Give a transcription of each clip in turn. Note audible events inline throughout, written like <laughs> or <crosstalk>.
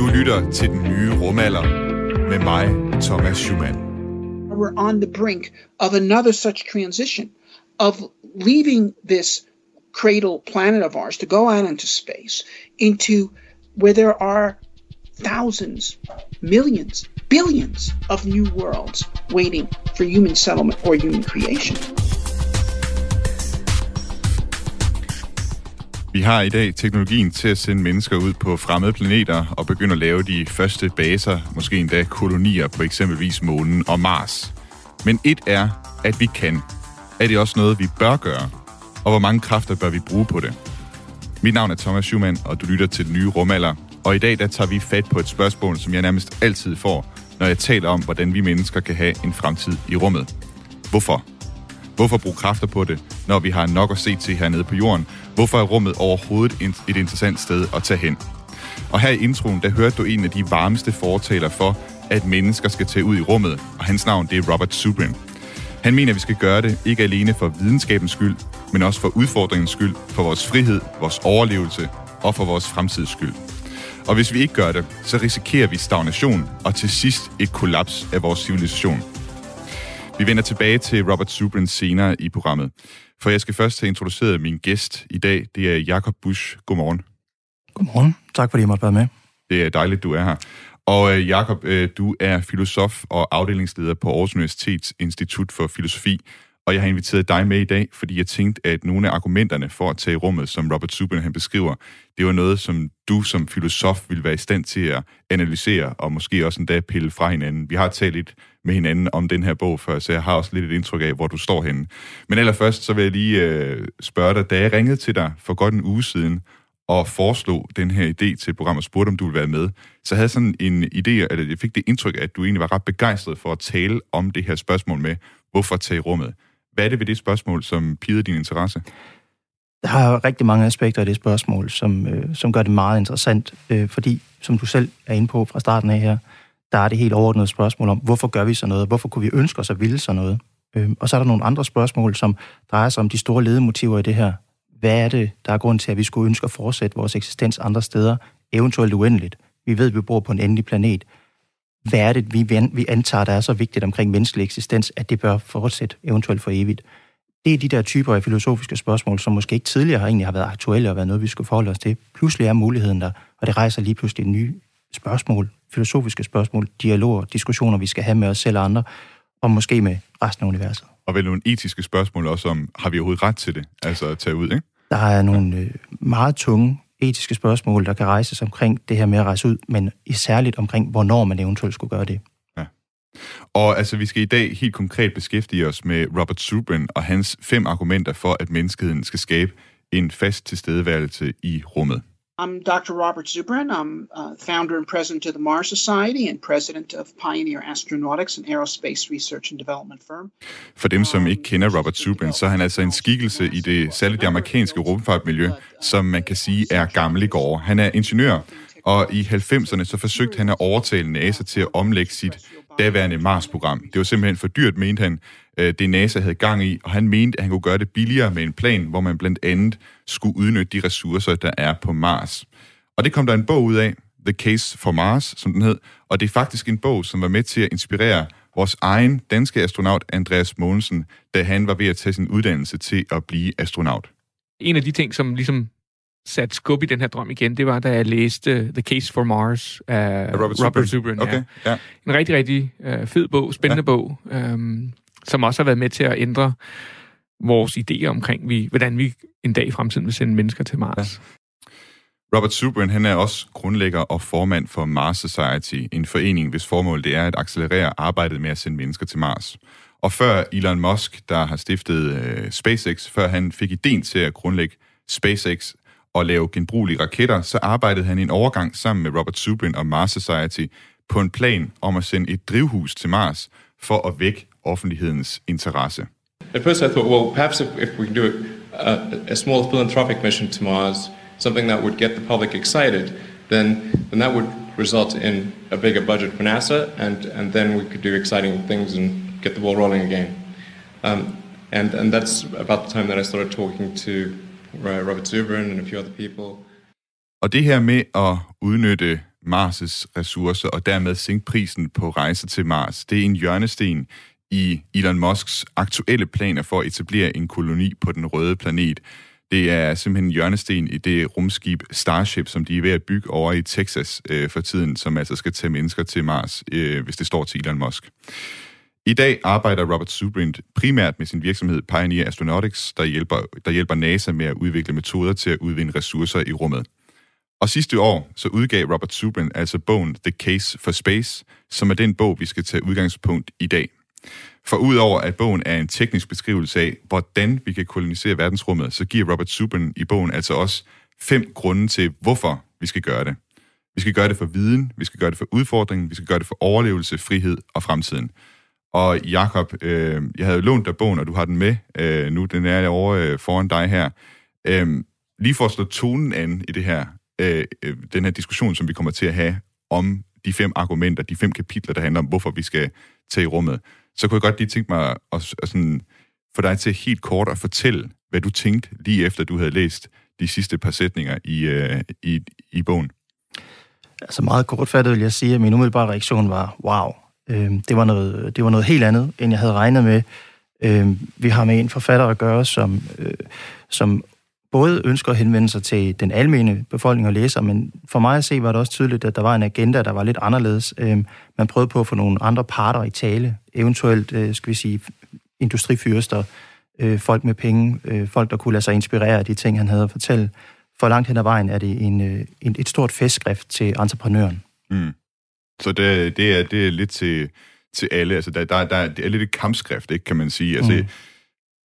Du lytter til den nye rumalder med mig, Thomas Schumann. We're on the brink of another such transition of leaving this cradle planet of ours to go out into space into where there are thousands, millions, billions of new worlds waiting for human settlement or human creation. Vi har i dag teknologien til at sende mennesker ud på fremmede planeter og begynde at lave de første baser, måske endda kolonier på eksempelvis månen og Mars. Men et er, at vi kan. Er det også noget, vi bør gøre? Og hvor mange kræfter bør vi bruge på det? Mit navn er Thomas Schumann, og du lytter til den nye rumalder. Og i dag der tager vi fat på et spørgsmål, som jeg nærmest altid får, når jeg taler om, hvordan vi mennesker kan have en fremtid i rummet. Hvorfor? Hvorfor bruge kræfter på det, når vi har nok at se til hernede på jorden? Hvorfor er rummet overhovedet et interessant sted at tage hen? Og her i introen, der hørte du en af de varmeste fortaler for, at mennesker skal tage ud i rummet, og hans navn det er Robert Zubrin. Han mener, at vi skal gøre det ikke alene for videnskabens skyld, men også for udfordringens skyld, for vores frihed, vores overlevelse og for vores fremtids skyld. Og hvis vi ikke gør det, så risikerer vi stagnation og til sidst et kollaps af vores civilisation. Vi vender tilbage til Robert Zubrin senere i programmet. For jeg skal først have introduceret min gæst i dag. Det er Jakob Busch. Godmorgen. Godmorgen. Tak fordi jeg måtte være med. Det er dejligt, du er her. Og øh, Jakob, øh, du er filosof og afdelingsleder på Aarhus Universitets Institut for Filosofi. Og jeg har inviteret dig med i dag, fordi jeg tænkte, at nogle af argumenterne for at tage i rummet, som Robert Zubin han beskriver, det var noget, som du som filosof ville være i stand til at analysere, og måske også endda pille fra hinanden. Vi har talt lidt med hinanden om den her bog før, så jeg har også lidt et indtryk af, hvor du står henne. Men allerførst, så vil jeg lige øh, spørge dig, da jeg ringede til dig for godt en uge siden, og foreslog den her idé til programmet program og spurgte, om du ville være med, så havde sådan en idé, eller jeg fik det indtryk, at du egentlig var ret begejstret for at tale om det her spørgsmål med, hvorfor tage i rummet. Hvad er det ved det spørgsmål, som pider din interesse? Der er rigtig mange aspekter af det spørgsmål, som, øh, som gør det meget interessant, øh, fordi, som du selv er inde på fra starten af her, der er det helt overordnede spørgsmål om, hvorfor gør vi så noget? Hvorfor kunne vi ønske os at ville så noget? Øh, og så er der nogle andre spørgsmål, som drejer sig om de store ledemotiver i det her. Hvad er det, der er grund til, at vi skulle ønske at fortsætte vores eksistens andre steder, eventuelt uendeligt? Vi ved, at vi bor på en endelig planet hvad er det, vi, vi antager, der er så vigtigt omkring menneskelig eksistens, at det bør fortsætte eventuelt for evigt. Det er de der typer af filosofiske spørgsmål, som måske ikke tidligere har egentlig har været aktuelle og været noget, vi skulle forholde os til. Pludselig er muligheden der, og det rejser lige pludselig nye spørgsmål, filosofiske spørgsmål, dialoger, diskussioner, vi skal have med os selv og andre, og måske med resten af universet. Og vel nogle etiske spørgsmål også om, har vi overhovedet ret til det, altså at tage ud, ikke? Der er nogle øh, meget tunge etiske spørgsmål, der kan rejses omkring det her med at rejse ud, men særligt omkring, hvornår man eventuelt skulle gøre det. Ja. Og altså, vi skal i dag helt konkret beskæftige os med Robert Zubrin og hans fem argumenter for, at menneskeheden skal skabe en fast tilstedeværelse i rummet. I'm Dr. Robert Zubrin. I'm uh, founder and president of the Mars Society and president of Pioneer Astronautics and Aerospace Research and Development Firm. For dem, som ikke kender Robert Zubrin, så er han altså en skikkelse i det særligt det amerikanske rumfartmiljø, som man kan sige er gammel i går. Han er ingeniør, og i 90'erne så forsøgte han at overtale NASA til at omlægge sit daværende Mars-program. Det var simpelthen for dyrt, mente han, øh, det NASA havde gang i, og han mente, at han kunne gøre det billigere med en plan, hvor man blandt andet skulle udnytte de ressourcer, der er på Mars. Og det kom der en bog ud af, The Case for Mars, som den hed, og det er faktisk en bog, som var med til at inspirere vores egen danske astronaut Andreas Mogensen, da han var ved at tage sin uddannelse til at blive astronaut. En af de ting, som ligesom satte skub i den her drøm igen, det var, da jeg læste The Case for Mars af Robert, Robert Zubrin. Okay, ja. En rigtig, rigtig uh, fed bog, spændende ja. bog, um, som også har været med til at ændre vores idéer omkring, vi, hvordan vi en dag i fremtiden vil sende mennesker til Mars. Ja. Robert Zubrin, han er også grundlægger og formand for Mars Society, en forening, hvis formål det er at accelerere arbejdet med at sende mennesker til Mars. Og før Elon Musk, der har stiftet øh, SpaceX, før han fik ideen til at grundlægge SpaceX, og lave genbrugelige raketter, så arbejdede han en overgang sammen med Robert Zubrin og Mars Society på en plan om at sende et drivhus til Mars for at vække offentlighedens interesse. At first I thought, well, perhaps if, if we can do a, a small philanthropic mission to Mars, something that would get the public excited, then, then that would result in a bigger budget for NASA, and, and then we could do exciting things and get the ball rolling again. Um, and, and that's about the time that I started talking to Robert Zubrin and a few other people. Og det her med at udnytte Mars' ressourcer og dermed sænke prisen på rejser til Mars. Det er en hjørnesten i Elon Musks aktuelle planer for at etablere en koloni på den røde planet. Det er simpelthen en hjørnesten i det rumskib Starship, som de er ved at bygge over i Texas øh, for tiden, som altså skal tage mennesker til Mars, øh, hvis det står til Elon Musk. I dag arbejder Robert Zubrin primært med sin virksomhed Pioneer Astronautics, der hjælper, der hjælper NASA med at udvikle metoder til at udvinde ressourcer i rummet. Og sidste år så udgav Robert Zubrin altså bogen The Case for Space, som er den bog, vi skal tage udgangspunkt i dag. For udover at bogen er en teknisk beskrivelse af, hvordan vi kan kolonisere verdensrummet, så giver Robert Zubrin i bogen altså også fem grunde til, hvorfor vi skal gøre det. Vi skal gøre det for viden, vi skal gøre det for udfordringen, vi skal gøre det for overlevelse, frihed og fremtiden. Og Jakob, øh, jeg havde lånt dig bogen, og du har den med øh, nu. Den er over øh, foran dig her. Øh, lige for at slå tonen an i det her, øh, øh, den her diskussion, som vi kommer til at have om de fem argumenter, de fem kapitler, der handler om, hvorfor vi skal tage i rummet, så kunne jeg godt lige tænke mig at, at sådan, få dig til helt kort at fortælle, hvad du tænkte lige efter, du havde læst de sidste par sætninger i, øh, i, i bogen. Altså meget kortfattet vil jeg sige, at min umiddelbare reaktion var, wow, øh, det, var noget, det var noget helt andet, end jeg havde regnet med. Øh, vi har med en forfatter at gøre, som, øh, som både ønsker at henvende sig til den almene befolkning og læser, men for mig at se var det også tydeligt, at der var en agenda, der var lidt anderledes. Øhm, man prøvede på at få nogle andre parter i tale, eventuelt, øh, skal vi sige, industrifyrster, øh, folk med penge, øh, folk, der kunne lade sig inspirere af de ting, han havde at fortælle. For langt hen ad vejen er det en, en, et stort festskrift til entreprenøren. Mm. Så det, det, er, det er lidt til, til alle. Altså, der, der, der, det er lidt et kampskrift, ikke, kan man sige. Altså, mm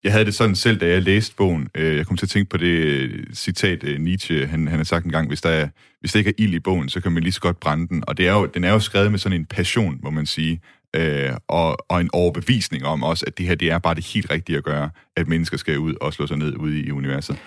jeg havde det sådan selv, da jeg læste bogen. Øh, jeg kom til at tænke på det øh, citat, øh, Nietzsche han, han har sagt en gang, hvis der, er, hvis der ikke er ild i bogen, så kan man lige så godt brænde den. Og det er jo, den er jo skrevet med sådan en passion, må man sige, øh, og, og en overbevisning om også, at det her det er bare det helt rigtige at gøre, at mennesker skal ud og slå sig ned ude i universet.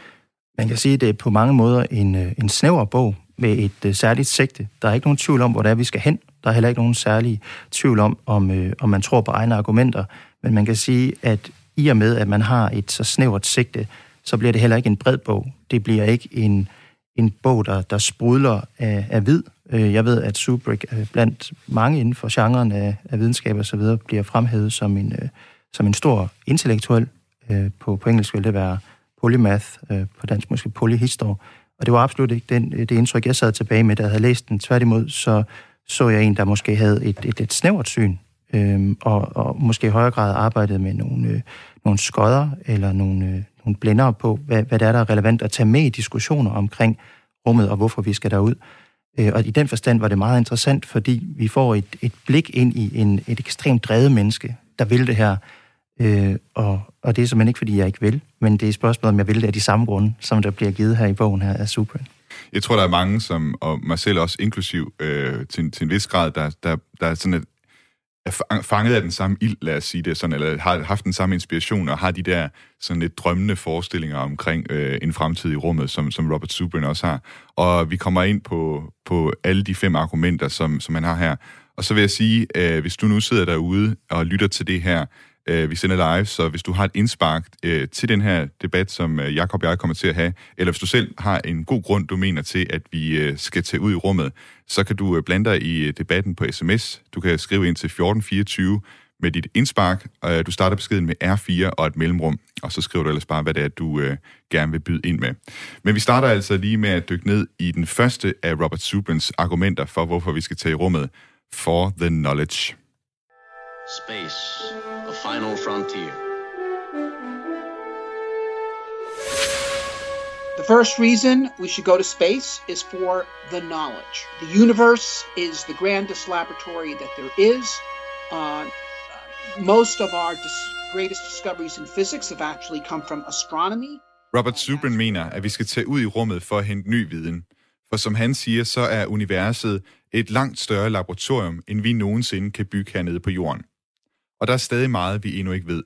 Man kan sige, at det er på mange måder en, øh, en snæver bog med et øh, særligt sigte. Der er ikke nogen tvivl om, hvor det er, vi skal hen. Der er heller ikke nogen særlig tvivl om, om, øh, om man tror på egne argumenter. Men man kan sige, at i og med, at man har et så snævert sigte, så bliver det heller ikke en bred bog. Det bliver ikke en, en bog, der, der sprudler af, af vid. Øh, jeg ved, at Subrick øh, blandt mange inden for genren af, af videnskab og så videre bliver fremhævet som en, øh, som en stor intellektuel. På, på engelsk vil det være polymath, på dansk måske polyhistor. Og det var absolut ikke den, det indtryk, jeg sad tilbage med, da jeg havde læst den. Tværtimod, så så jeg en, der måske havde et, et, et snævert syn øh, og, og måske i højere grad arbejdet med nogle, øh, nogle skodder eller nogle, øh, nogle blændere på, hvad, hvad det er, der er relevant at tage med i diskussioner omkring rummet og hvorfor vi skal derud. Øh, og i den forstand var det meget interessant, fordi vi får et, et blik ind i en, et ekstremt drevet menneske, der vil det her. Øh, og, og det er simpelthen ikke, fordi jeg ikke vil, men det er spørgsmålet, om jeg vil det af de samme grunde, som der bliver givet her i bogen her af Super. Jeg tror, der er mange, som, og mig selv også inklusiv, øh, til, til en vis grad, der, der, der er sådan et, er fanget af den samme ild, lad os sige det sådan, eller har haft den samme inspiration, og har de der sådan lidt drømmende forestillinger omkring øh, en fremtid i rummet, som, som Robert Zubrin også har. Og vi kommer ind på, på alle de fem argumenter, som, som han har her. Og så vil jeg sige, øh, hvis du nu sidder derude og lytter til det her, Øh, vi sender live, så hvis du har et indspark øh, til den her debat, som øh, Jakob og jeg kommer til at have, eller hvis du selv har en god grund, du mener til, at vi øh, skal tage ud i rummet, så kan du øh, blande dig i øh, debatten på sms. Du kan skrive ind til 1424 med dit indspark. Øh, du starter beskeden med R4 og et mellemrum, og så skriver du ellers bare, hvad det er, du øh, gerne vil byde ind med. Men vi starter altså lige med at dykke ned i den første af Robert Subrins argumenter for, hvorfor vi skal tage i rummet. For the knowledge. Space, final frontier. The first reason we should go to space is for the knowledge. The universe is the grandest laboratory that there is. Uh, most of our dis- greatest discoveries in physics have actually come from astronomy. Robert Zubrin mener, at vi skal tage ud i rummet for at hente ny viden. For som han siger, så er universet et langt større laboratorium, end vi nogensinde kan bygge hernede på jorden. Og der er stadig meget, vi endnu ikke ved.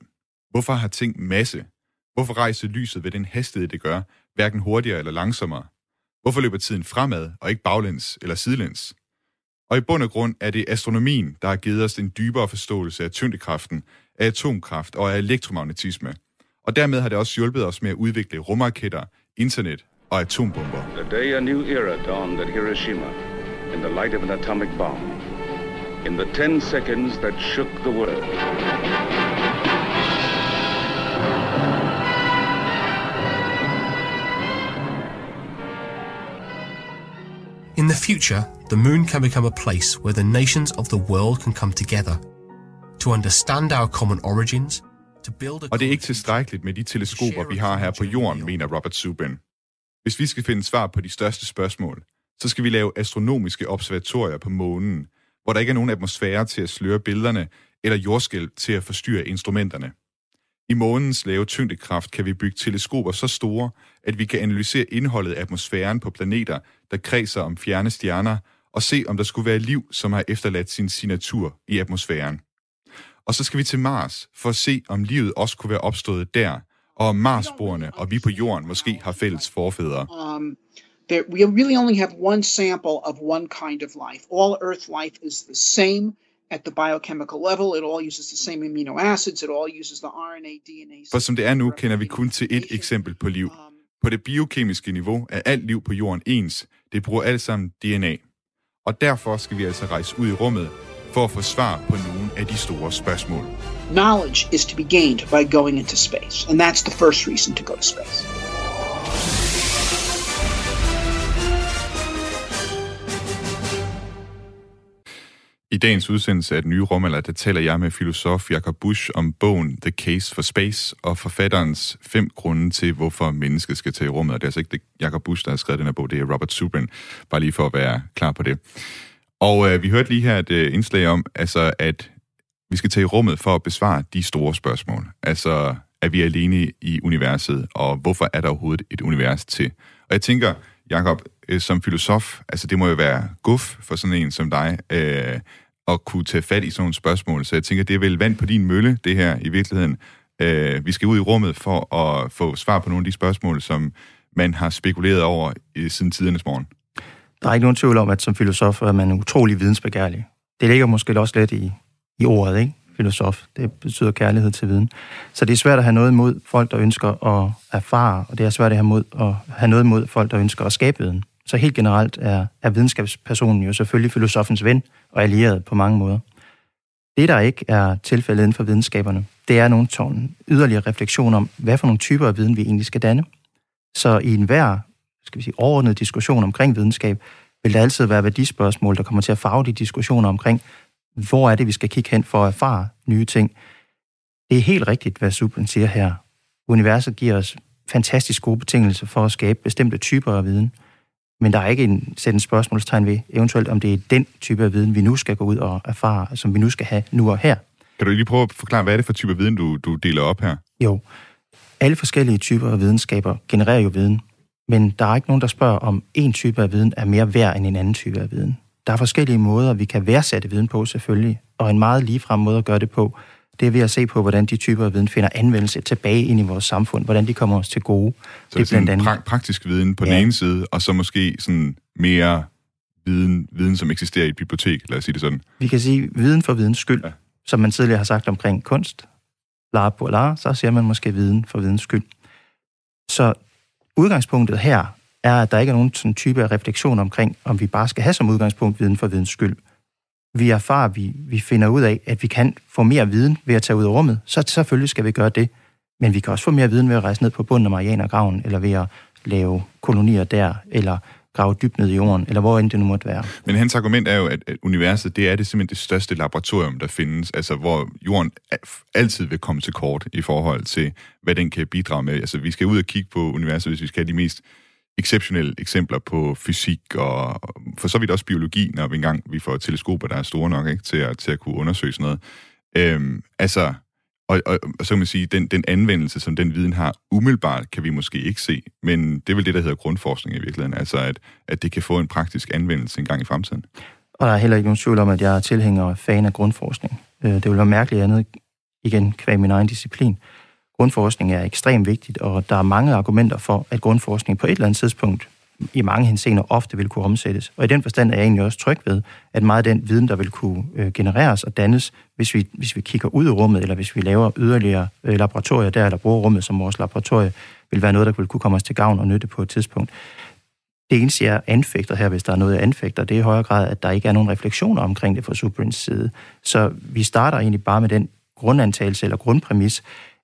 Hvorfor har ting masse? Hvorfor rejser lyset ved den hastighed, det gør, hverken hurtigere eller langsommere? Hvorfor løber tiden fremad og ikke baglæns eller sidelæns? Og i bund og grund er det astronomien, der har givet os en dybere forståelse af tyngdekraften, af atomkraft og af elektromagnetisme. Og dermed har det også hjulpet os med at udvikle rumraketter, internet og atombomber. The day a new era dawned at Hiroshima. in the light of an atomic bomb. In the 10 seconds that shook the world. In the future, the moon can become a place where the nations of the world can come together to understand our common origins, to build a Og det er ikke tilstrækkeligt med de teleskoper, vi har her på jorden, mener Robert Zubin. Hvis vi skal finde svar på de største spørgsmål, så skal vi lave astronomiske observatorier på månen, hvor der ikke er nogen atmosfære til at sløre billederne, eller jordskælv til at forstyrre instrumenterne. I månens lave tyngdekraft kan vi bygge teleskoper så store, at vi kan analysere indholdet af atmosfæren på planeter, der kredser om fjerne stjerner, og se, om der skulle være liv, som har efterladt sin signatur i atmosfæren. Og så skal vi til Mars for at se, om livet også kunne være opstået der, og om Marsborene og vi på jorden måske har fælles forfædre. Um, there, we really only have one sample of one kind of life. All Earth life is the same at the biochemical level. It all uses the same amino acids. It all uses the RNA, DNA. For som det er nu, kender vi kun til et eksempel på liv. På det biokemiske niveau er alt liv på jorden ens. Det bruger alt sammen DNA. Og derfor skal vi altså rejse ud i rummet for at få svar på nogle af de store spørgsmål. Knowledge is to be gained by going into space, and that's the first reason to go to space. I dagens udsendelse af den nye rumalder, der taler jeg med filosof Jakob Busch om bogen The Case for Space og forfatterens fem grunde til, hvorfor mennesket skal tage i rummet. Og det er altså ikke Jakob Busch, der har skrevet den her bog, det er Robert Zubrin, bare lige for at være klar på det. Og øh, vi hørte lige her et øh, indslag om, altså, at vi skal tage i rummet for at besvare de store spørgsmål. Altså, er vi alene i universet, og hvorfor er der overhovedet et univers til? Og jeg tænker, Jakob, øh, som filosof, altså det må jo være guf for sådan en som dig, øh, at kunne tage fat i sådan nogle spørgsmål. Så jeg tænker, det er vel vand på din mølle, det her i virkeligheden. Øh, vi skal ud i rummet for at få svar på nogle af de spørgsmål, som man har spekuleret over i, siden tidernes morgen. Der er ikke nogen tvivl om, at som filosof er man utrolig vidensbegærlig. Det ligger måske også lidt i, i ordet, ikke? Filosof. Det betyder kærlighed til viden. Så det er svært at have noget imod folk, der ønsker at erfare, og det er svært at have, mod, at have noget imod folk, der ønsker at skabe viden. Så helt generelt er, er videnskabspersonen jo selvfølgelig filosofens ven og allieret på mange måder. Det, der ikke er tilfældet inden for videnskaberne, det er nogle tårn yderligere refleksion om, hvad for nogle typer af viden vi egentlig skal danne. Så i enhver skal vi sige, overordnet diskussion omkring videnskab, vil der altid være værdispørgsmål, der kommer til at farve de diskussioner omkring, hvor er det, vi skal kigge hen for at erfare nye ting. Det er helt rigtigt, hvad Suppen siger her. Universet giver os fantastisk gode betingelser for at skabe bestemte typer af viden, men der er ikke en, sæt en spørgsmålstegn ved, eventuelt om det er den type af viden, vi nu skal gå ud og erfare, som vi nu skal have nu og her. Kan du lige prøve at forklare, hvad er det for type af viden, du, du deler op her? Jo, alle forskellige typer af videnskaber genererer jo viden, men der er ikke nogen, der spørger, om en type af viden er mere værd end en anden type af viden. Der er forskellige måder, vi kan værdsætte viden på selvfølgelig, og en meget ligefrem måde at gøre det på, det er ved at se på, hvordan de typer af viden finder anvendelse tilbage ind i vores samfund, hvordan de kommer os til gode. Så det er blandt andet... pra- praktisk viden på ja. den ene side, og så måske sådan mere viden, viden, som eksisterer i et bibliotek, lad os sige det sådan. Vi kan sige viden for videns skyld, ja. som man tidligere har sagt omkring kunst. Lar på lar, så ser man måske viden for videns skyld. Så udgangspunktet her er, at der ikke er nogen sådan type af refleksion omkring, om vi bare skal have som udgangspunkt viden for videns skyld. Vi erfarer, vi, vi finder ud af, at vi kan få mere viden ved at tage ud af rummet, så selvfølgelig skal vi gøre det. Men vi kan også få mere viden ved at rejse ned på bunden af Marianergraven, eller ved at lave kolonier der, eller grave dybt ned i jorden, eller hvor end det nu måtte være. Men hans argument er jo, at, at universet, det er det simpelthen det største laboratorium, der findes, altså hvor jorden altid vil komme til kort i forhold til, hvad den kan bidrage med. Altså vi skal ud og kigge på universet, hvis vi skal have de mest exceptionelle eksempler på fysik og for så vidt også biologi, når vi engang vi får teleskoper, der er store nok ikke, til, at, til at kunne undersøge sådan noget. Øhm, altså, og, og, og så kan man sige, den, den anvendelse, som den viden har, umiddelbart kan vi måske ikke se, men det er vel det, der hedder grundforskning i virkeligheden, altså at, at det kan få en praktisk anvendelse en gang i fremtiden. Og der er heller ikke nogen tvivl om, at jeg er tilhænger og fan af grundforskning. Øh, det vil være mærkeligt andet, igen, kvæg min egen disciplin. Grundforskning er ekstremt vigtigt, og der er mange argumenter for, at grundforskning på et eller andet tidspunkt i mange henseender ofte vil kunne omsættes. Og i den forstand er jeg egentlig også tryg ved, at meget af den viden, der vil kunne øh, genereres og dannes, hvis vi, hvis vi kigger ud i rummet, eller hvis vi laver yderligere øh, laboratorier der, eller bruger rummet som vores laboratorie, vil være noget, der vil kunne komme os til gavn og nytte på et tidspunkt. Det eneste, jeg anfægter her, hvis der er noget, jeg anfægter, det er i højere grad, at der ikke er nogen refleksioner omkring det fra Subrins side. Så vi starter egentlig bare med den grundantagelse eller grundpræmis,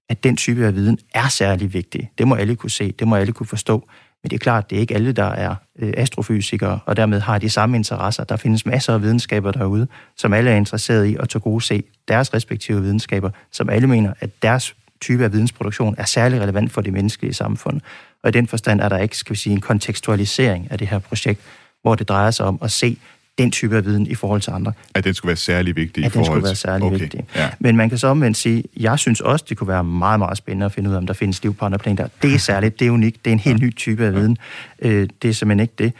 at den type af viden er særlig vigtig. Det må alle kunne se, det må alle kunne forstå. Men det er klart, det er ikke alle, der er øh, astrofysikere, og dermed har de samme interesser. Der findes masser af videnskaber derude, som alle er interesseret i at tage gode se deres respektive videnskaber, som alle mener, at deres type af vidensproduktion er særlig relevant for det menneskelige samfund. Og i den forstand er der ikke, skal vi sige, en kontekstualisering af det her projekt, hvor det drejer sig om at se den type af viden i forhold til andre. At den skulle være særlig vigtig at i forhold den skulle være særlig okay. vigtig. Ja. Men man kan så omvendt sige, jeg synes også, det kunne være meget, meget spændende at finde ud af, om der findes liv på andre planeter. Det er særligt, det er unikt, det er en helt ny type af viden. Øh, det er simpelthen ikke det.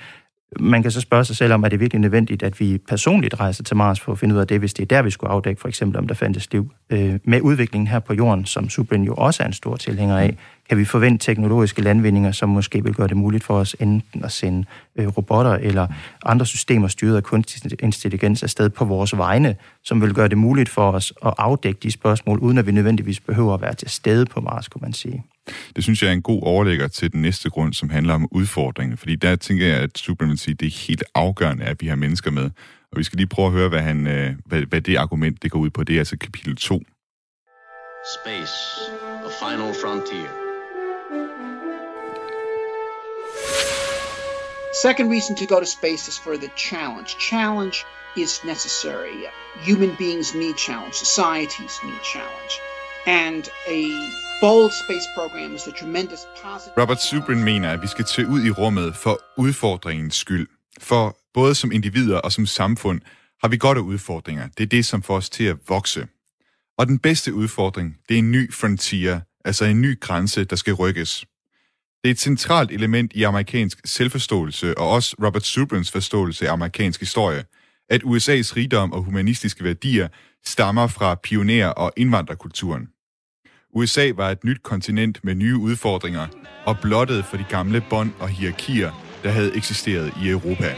Man kan så spørge sig selv om, er det virkelig nødvendigt, at vi personligt rejser til Mars for at finde ud af det, hvis det er der, vi skulle afdække, for eksempel om der fandtes liv. Øh, med udviklingen her på jorden, som Subrin jo også er en stor tilhænger af, kan vi forvente teknologiske landvindinger, som måske vil gøre det muligt for os enten at sende øh, robotter eller andre systemer styret af kunstig intelligens afsted på vores vegne, som vil gøre det muligt for os at afdække de spørgsmål, uden at vi nødvendigvis behøver at være til stede på Mars, kunne man sige. Det synes jeg er en god overlægger til den næste grund, som handler om udfordringen. Fordi der tænker jeg, at Superman siger, at det er helt afgørende, at vi har mennesker med. Og vi skal lige prøve at høre, hvad, han, øh, hvad, hvad det argument det går ud på. Det er altså kapitel 2. Space, the final frontier. Second reason to go to space is for the challenge. Challenge is necessary. Human beings need challenge. Societies need challenge. And a bold space program is a tremendous positive... Robert Zubrin mener, at vi skal tage ud i rummet for udfordringens skyld. For både som individer og som samfund har vi godt af udfordringer. Det er det, som får os til at vokse. Og den bedste udfordring, det er en ny frontier, altså en ny grænse, der skal rykkes. Det er et centralt element i amerikansk selvforståelse og også Robert Zubrins forståelse af amerikansk historie, at USA's rigdom og humanistiske værdier stammer fra pioner- og indvandrerkulturen. USA var et nyt kontinent med nye udfordringer og blottet for de gamle bånd og hierarkier, der havde eksisteret i Europa.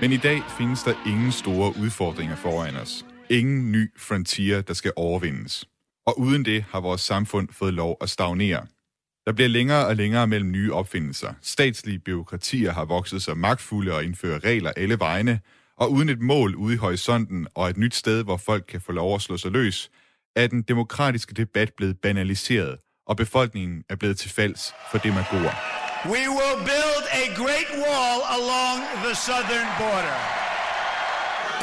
Men i dag findes der ingen store udfordringer foran os. Ingen ny frontier, der skal overvindes. Og uden det har vores samfund fået lov at stagnere. Der bliver længere og længere mellem nye opfindelser. Statslige byråkratier har vokset sig magtfulde og indfører regler alle vegne, og uden et mål ude i horisonten og et nyt sted, hvor folk kan få lov at slå sig løs, er den demokratiske debat blevet banaliseret, og befolkningen er blevet til falds for demagoger. We will build a great wall along the southern border.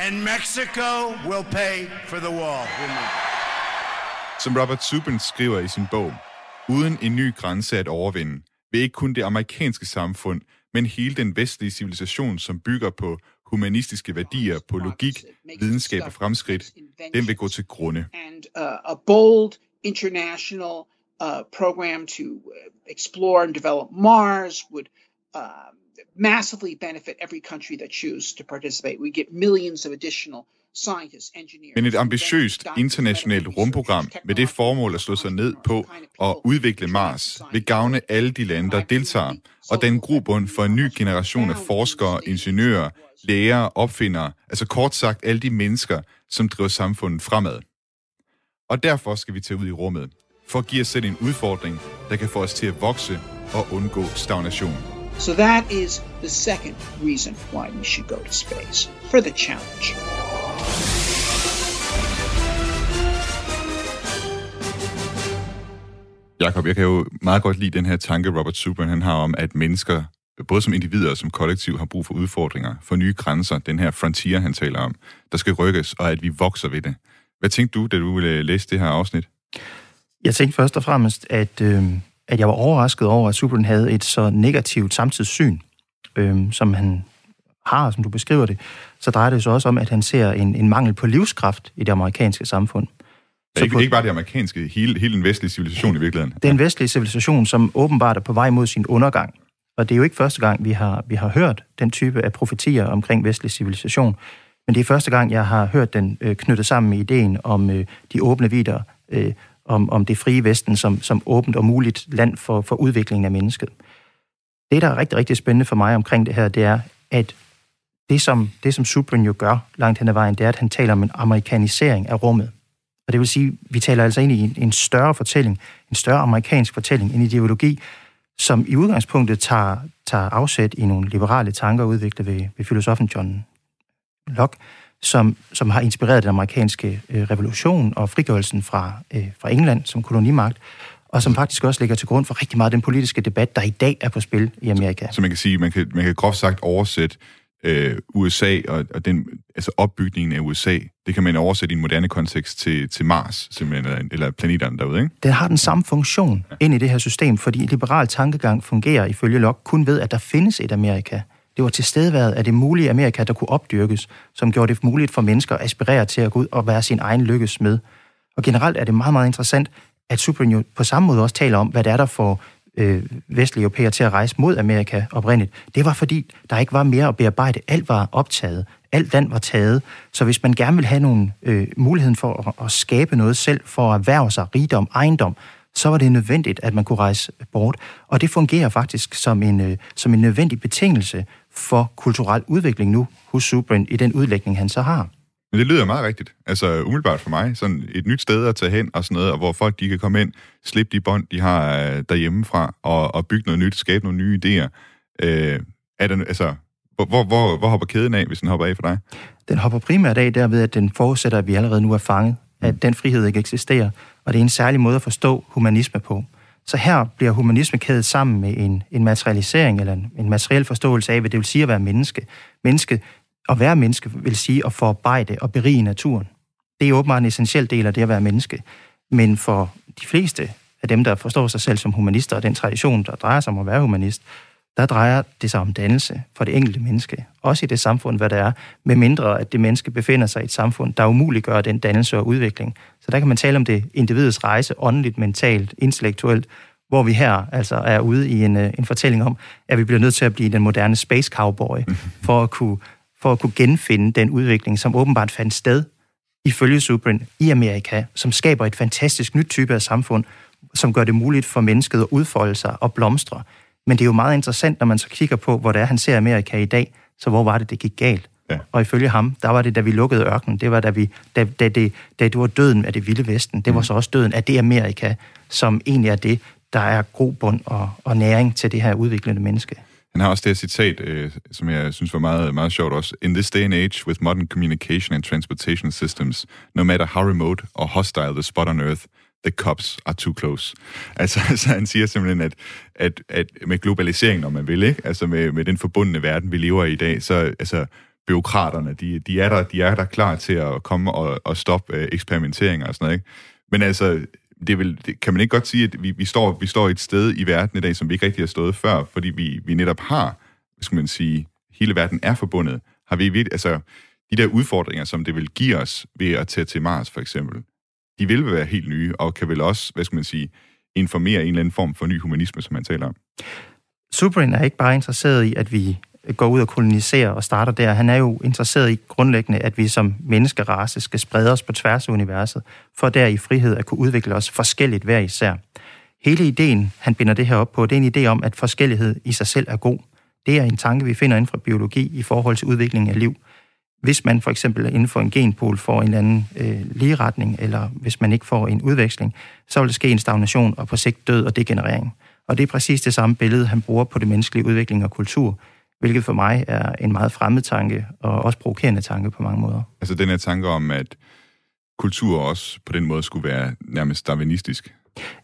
And Mexico will pay for the wall. Som Robert Zubin skriver i sin bog, uden en ny grænse at overvinde, vil ikke kun det amerikanske samfund, men hele den vestlige civilisation, som bygger på humanistiske værdier, på logik, videnskab og fremskridt, den vil gå til grunde. and uh, a bold international uh, program to uh, explore and develop Mars would uh, massively benefit every country that chooses to participate. We get millions of additional. Men et ambitiøst internationalt rumprogram med det formål at slå sig ned på og udvikle Mars vil gavne alle de lande, der deltager, og den grobund for en ny generation af forskere, ingeniører, læger, opfindere, altså kort sagt alle de mennesker, som driver samfundet fremad. Og derfor skal vi tage ud i rummet, for at give os selv en udfordring, der kan få os til at vokse og undgå stagnation. So that is the second reason why we should go to space for the challenge. Jakob, jeg kan jo meget godt lide den her tanke, Robert Zubrin han har om, at mennesker, både som individer og som kollektiv, har brug for udfordringer, for nye grænser, den her frontier, han taler om, der skal rykkes, og at vi vokser ved det. Hvad tænkte du, da du ville øh, læse det her afsnit? Jeg tænkte først og fremmest, at, øh, at jeg var overrasket over, at Superman havde et så negativt samtidssyn, øh, som han har, som du beskriver det. Så drejer det sig også om, at han ser en, en mangel på livskraft i det amerikanske samfund. Så ikke, på, ikke bare det amerikanske, hele, hele den vestlige civilisation i virkeligheden. Den vestlige civilisation, som åbenbart er på vej mod sin undergang. Og det er jo ikke første gang, vi har, vi har hørt den type af profetier omkring vestlig civilisation. Men det er første gang, jeg har hørt den øh, knyttet sammen med ideen om øh, de åbne vidder, øh, om, om det frie Vesten som, som åbent og muligt land for, for udviklingen af mennesket. Det, der er rigtig, rigtig spændende for mig omkring det her, det er, at det som, det, som Subrin jo gør langt hen ad vejen, det er, at han taler om en amerikanisering af rummet. Og det vil sige, vi taler altså ind i en, en større fortælling, en større amerikansk fortælling, en ideologi, som i udgangspunktet tager, tager afsæt i nogle liberale tanker udviklet ved, ved filosofen John Locke, som, som har inspireret den amerikanske øh, revolution og frigørelsen fra, øh, fra England som kolonimagt, og som faktisk også ligger til grund for rigtig meget af den politiske debat, der i dag er på spil i Amerika. Så man kan sige, man kan, man kan groft sagt oversætte øh, USA og, og den, altså opbygningen af USA, det kan man oversætte i en moderne kontekst til, til Mars, simpelthen, eller, eller planeterne derude, ikke? Den har den samme funktion ind i det her system, fordi liberal tankegang fungerer ifølge Locke kun ved, at der findes et Amerika. Det var til stedværet af det mulige Amerika, der kunne opdyrkes, som gjorde det muligt for mennesker at aspirere til at gå ud og være sin egen lykkes med. Og generelt er det meget, meget interessant, at Suprin jo på samme måde også taler om, hvad det er, der får øh, vestlige europæer til at rejse mod Amerika oprindeligt. Det var fordi, der ikke var mere at bearbejde. Alt var optaget. Alt land var taget. Så hvis man gerne vil have nogle øh, muligheden for at, at skabe noget selv, for at erhverve sig rigdom, ejendom, så var det nødvendigt, at man kunne rejse bort. Og det fungerer faktisk som en, øh, som en nødvendig betingelse for kulturel udvikling nu hos Subrin i den udlægning, han så har. Men det lyder meget rigtigt. Altså umiddelbart for mig. Sådan et nyt sted at tage hen og sådan noget, og hvor folk de kan komme ind, slippe de bånd, de har øh, derhjemmefra, og, og bygge noget nyt, skabe nogle nye idéer. Øh, er den, altså, hvor, hvor, hvor, hvor hopper kæden af, hvis den hopper af for dig? Den hopper primært af derved, at den forudsætter, at vi allerede nu er fanget, at den frihed ikke eksisterer, og det er en særlig måde at forstå humanisme på. Så her bliver humanisme kædet sammen med en, en materialisering, eller en, en materiel forståelse af, hvad det vil sige at være menneske. Menneske at være menneske vil sige at forarbejde og berige naturen. Det er åbenbart en essentiel del af det at være menneske. Men for de fleste af dem, der forstår sig selv som humanister, og den tradition, der drejer sig om at være humanist, der drejer det sig om dannelse for det enkelte menneske. Også i det samfund, hvad det er, med mindre at det menneske befinder sig i et samfund, der umuliggør den dannelse og udvikling. Så der kan man tale om det individets rejse, åndeligt, mentalt, intellektuelt, hvor vi her altså er ude i en, øh, en fortælling om, at vi bliver nødt til at blive den moderne space cowboy, <laughs> for at kunne for at kunne genfinde den udvikling, som åbenbart fandt sted ifølge Subrin i Amerika, som skaber et fantastisk nyt type af samfund, som gør det muligt for mennesket at udfolde sig og blomstre. Men det er jo meget interessant, når man så kigger på, hvor det er, han ser Amerika i dag, så hvor var det, det gik galt? Ja. Og ifølge ham, der var det, da vi lukkede ørkenen, det var da, vi, da, da, det, da det var døden af det vilde vesten. Det var så også døden af det Amerika, som egentlig er det, der er grobund og, og næring til det her udviklende menneske. Han har også det her citat, øh, som jeg synes var meget, meget sjovt også. In this day and age, with modern communication and transportation systems, no matter how remote or hostile the spot on earth, the cops are too close. <laughs> Altså, altså han siger simpelthen, at, at, at med globaliseringen, om man vil, ikke? altså med, med den forbundne verden, vi lever i i dag, så altså, byråkraterne, de, de, er der, de er der klar til at komme og, og stoppe øh, eksperimenteringer og sådan noget. Ikke? Men altså, det, er vel, det kan man ikke godt sige, at vi, vi, står, vi står et sted i verden i dag, som vi ikke rigtig har stået før, fordi vi, vi netop har, skal man sige, hele verden er forbundet. Har vi altså, de der udfordringer, som det vil give os ved at tage til Mars, for eksempel, de vil være helt nye, og kan vel også, hvad skal man sige, informere en eller anden form for ny humanisme, som man taler om. Superin er ikke bare interesseret i, at vi går ud og koloniserer og starter der. Han er jo interesseret i grundlæggende, at vi som menneskerace skal sprede os på tværs af universet, for der i frihed at kunne udvikle os forskelligt hver især. Hele ideen, han binder det her op på, det er en idé om, at forskellighed i sig selv er god. Det er en tanke, vi finder inden for biologi i forhold til udviklingen af liv. Hvis man for eksempel inden for en genpol får en eller anden øh, ligeretning, eller hvis man ikke får en udveksling, så vil der ske en stagnation og på sigt død og degenerering. Og det er præcis det samme billede, han bruger på det menneskelige udvikling og kultur hvilket for mig er en meget fremmed tanke, og også provokerende tanke på mange måder. Altså den her tanke om, at kultur også på den måde skulle være nærmest darwinistisk?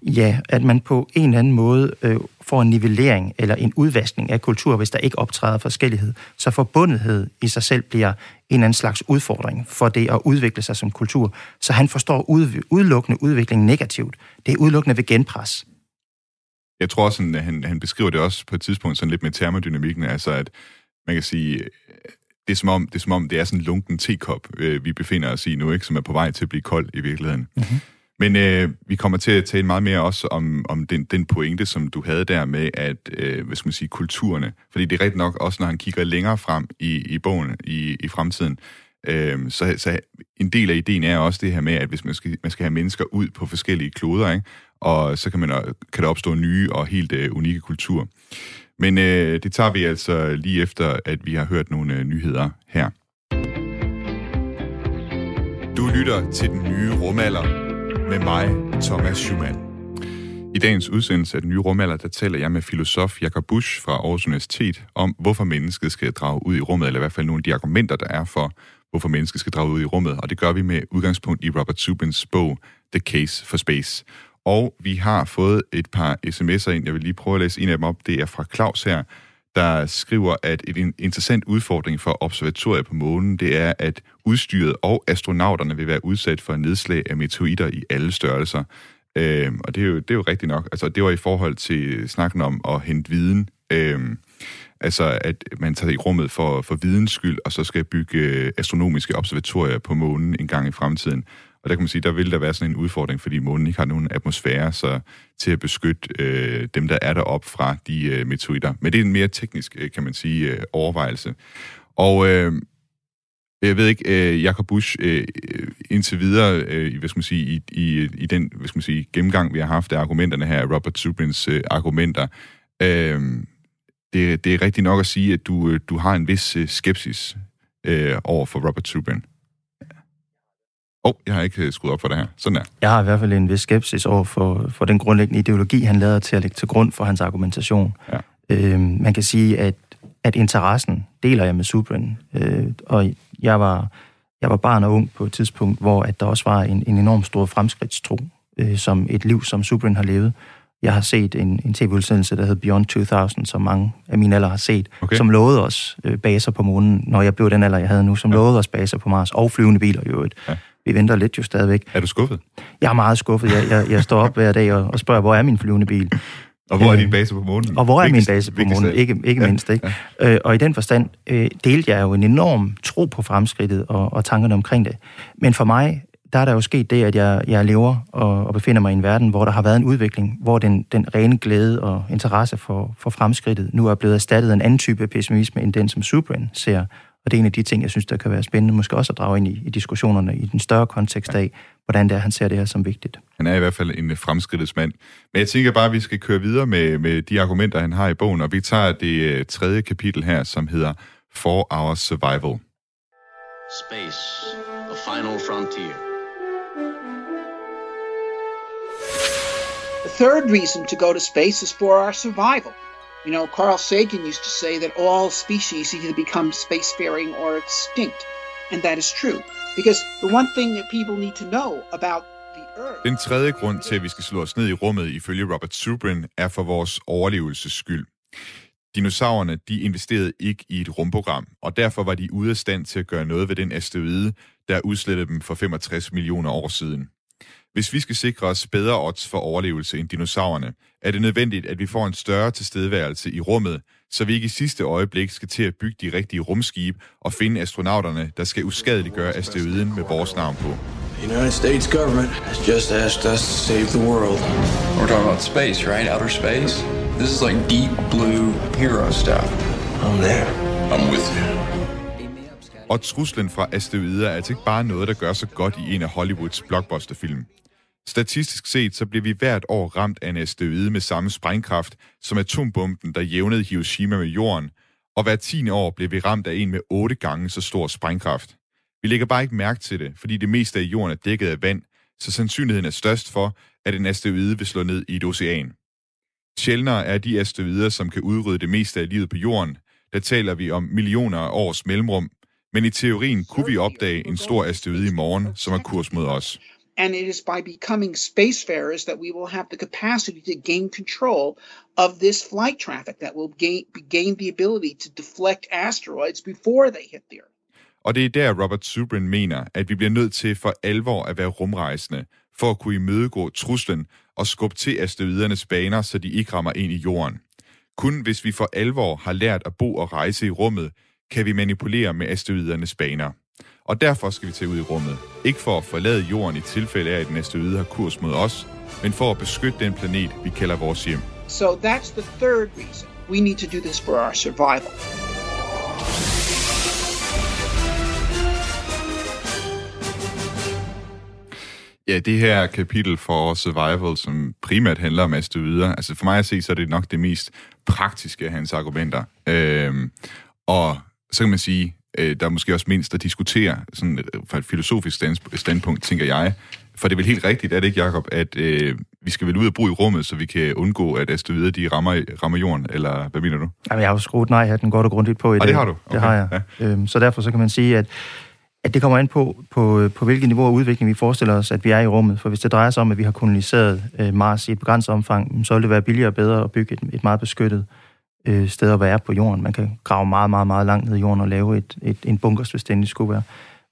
Ja, at man på en eller anden måde øh, får en nivellering eller en udvaskning af kultur, hvis der ikke optræder forskellighed. Så forbundethed i sig selv bliver en eller anden slags udfordring for det at udvikle sig som kultur. Så han forstår ud, udelukkende udvikling negativt. Det er udelukkende ved genpres jeg tror også, at han, han beskriver det også på et tidspunkt sådan lidt med termodynamikken, altså at man kan sige, det er som om det er, som om, det er sådan en lunken tekop, øh, vi befinder os i nu, ikke, som er på vej til at blive kold i virkeligheden. Mm-hmm. Men øh, vi kommer til at tale meget mere også om, om den, den pointe, som du havde der med, at, øh, hvad skal man sige, kulturerne. Fordi det er rigtigt nok også, når han kigger længere frem i, i bogen i, i fremtiden, øh, så, så en del af ideen er også det her med, at hvis man skal, man skal have mennesker ud på forskellige kloder, ikke, og så kan, man, øh, kan der opstå nye og helt øh, unikke kulturer. Men øh, det tager vi altså lige efter, at vi har hørt nogle øh, nyheder her. Du lytter til den nye rumalder med mig, Thomas Schumann. I dagens udsendelse af den nye rumalder, der taler jeg med filosof Jakob Busch fra Aarhus Universitet om, hvorfor mennesket skal drage ud i rummet, eller i hvert fald nogle af de argumenter, der er for, hvorfor mennesket skal drage ud i rummet. Og det gør vi med udgangspunkt i Robert Zubins bog The Case for Space. Og vi har fået et par sms'er ind. Jeg vil lige prøve at læse en af dem op. Det er fra Claus her, der skriver, at en interessant udfordring for observatorier på månen, det er, at udstyret og astronauterne vil være udsat for nedslag af meteoritter i alle størrelser. Øhm, og det er, jo, det er jo rigtigt nok. Altså, det var i forhold til snakken om at hente viden. Øhm, altså, at man tager i rummet for, for videns skyld, og så skal bygge øh, astronomiske observatorier på månen en gang i fremtiden. Og der kan man sige, der vil der være sådan en udfordring, fordi månen ikke har nogen atmosfære så til at beskytte øh, dem, der er deroppe fra de øh, meteoritter. Men det er en mere teknisk, øh, kan man sige, øh, overvejelse. Og øh, jeg ved ikke, øh, Jakob Busch, øh, øh indtil videre, øh, hvad skal man sige, i, i, i den hvad skal man sige, gennemgang, vi har haft af argumenterne her, Robert Zubrins øh, argumenter, øh, det, det er rigtigt nok at sige, at du, øh, du har en vis øh, skepsis øh, over for Robert Zubrin. Åh, oh, jeg har ikke øh, skruet op for det her. Sådan er. Jeg har i hvert fald en vis skepsis over for, for den grundlæggende ideologi, han lader til at lægge til grund for hans argumentation. Ja. Øh, man kan sige, at, at interessen deler jeg med Subrin, øh, og jeg var, jeg var barn og ung på et tidspunkt, hvor at der også var en, en enorm stor fremskridtstro, øh, som et liv, som Subrin har levet. Jeg har set en, en tv-udsendelse, der hed Beyond 2000, som mange af mine alder har set, Okay. som lovede os øh, baser på månen, når jeg blev den alder, jeg havde nu, som ja. lovede os baser på Mars, og flyvende biler i øvrigt. Ja. Vi venter lidt jo stadigvæk. Er du skuffet? Jeg er meget skuffet. Jeg, jeg, jeg står op hver dag og, og spørger, hvor er min flyvende bil? Og hvor er Øh, din base på månen? Og hvor er min base på månen? Ikke, ikke Ja, mindst, ikke? Ja. Øh, og i den forstand øh, delte jeg jo en enorm tro på fremskridtet og, og tankerne omkring det. Men for mig, der er der jo sket det, at jeg, jeg lever og, og befinder mig i en verden, hvor der har været en udvikling, hvor den, den rene glæde og interesse for, for fremskridtet nu er blevet erstattet af en anden type pessimisme, end den, som Subrin ser. Og det er en af de ting, jeg synes, der kan være spændende, måske også at drage ind i, i diskussionerne i den større kontekst af, hvordan det er, han ser det her som vigtigt. Han er i hvert fald en fremskridtets mand. Men jeg tænker bare, at vi skal køre videre med, med de argumenter, han har i bogen, og vi tager det øh, tredje kapitel her, som hedder For Our Survival. Space, the final frontier. The third reason to go to space is for our survival. You know, Carl Sagan used to say that all species either become spacefaring or extinct. And that is true. Because the one thing that people need to know about the Earth. Den tredje grund til, at vi skal slå os ned i rummet, ifølge Robert Zubrin, er for vores overlevelses skyld. Dinosaurerne, de investerede ikke i et rumprogram, og derfor var de ude af stand til at gøre noget ved den asteroide, der udslettede dem for 65 millioner år siden. Hvis vi skal sikre os bedre odds for overlevelse end dinosaurerne, er det nødvendigt, at vi får en større tilstedeværelse i rummet, så vi ikke i sidste øjeblik skal til at bygge de rigtige rumskibe og finde astronauterne, der skal uskadeliggøre asteroiden med vores navn på. The United States government has just asked us to save the world. We're talking about space, right? Outer space? This is like deep blue hero stuff. I'm there. I'm with you. Og truslen fra asteroider er altså ikke bare noget, der gør sig godt i en af Hollywoods blockbusterfilm. Statistisk set så bliver vi hvert år ramt af en asteroide med samme sprængkraft som atombomben, der jævnede Hiroshima med jorden, og hver tiende år bliver vi ramt af en med otte gange så stor sprængkraft. Vi lægger bare ikke mærke til det, fordi det meste af jorden er dækket af vand, så sandsynligheden er størst for, at en asteroide vil slå ned i et ocean. Sjældnere er de asteroider, som kan udrydde det meste af livet på jorden. Der taler vi om millioner af års mellemrum, men i teorien kunne vi opdage en stor asteroide i morgen, som er kurs mod os. And it is by becoming spacefarers that we will have the capacity to gain control of this flight traffic that will gain, gain the ability to deflect asteroids before they hit the Earth. Og det er der, Robert Zubrin mener, at vi bliver nødt til for alvor at være rumrejsende, for at kunne imødegå truslen og skubbe til asteroidernes baner, så de ikke rammer ind i jorden. Kun hvis vi for alvor har lært at bo og rejse i rummet, kan vi manipulere med asteroidernes baner. Og derfor skal vi tage ud i rummet. Ikke for at forlade jorden i tilfælde af, at en asteroide har kurs mod os, men for at beskytte den planet, vi kalder vores hjem. So that's the third reason we need to do this for our survival. Ja, det her kapitel for Survival, som primært handler om asteroider, altså for mig at se, så er det nok det mest praktiske af hans argumenter. Øhm, og så kan man sige, øh, der er måske også mindst at diskutere sådan, fra et filosofisk stand, standpunkt, tænker jeg. For det er vel helt rigtigt, er det ikke, Jacob, at øh, vi skal vel ud og bo i rummet, så vi kan undgå, at asteroider de rammer, rammer jorden, eller hvad mener du? Jamen, jeg har jo skruet nej den godt og grundigt på i Ah, dag. det har du? Okay, Det har jeg. ja. Øhm, så derfor så kan man sige, at, at det kommer an på, på, på hvilket niveau af udvikling vi forestiller os, at vi er i rummet. For hvis det drejer sig om, at vi har koloniseret øh, Mars i et begrænset omfang, så vil det være billigere og bedre at bygge et, et meget beskyttet øh, sted at være på jorden. Man kan grave meget, meget, meget langt ned i jorden og lave et, et, en bunkers, hvis det endelig skulle være.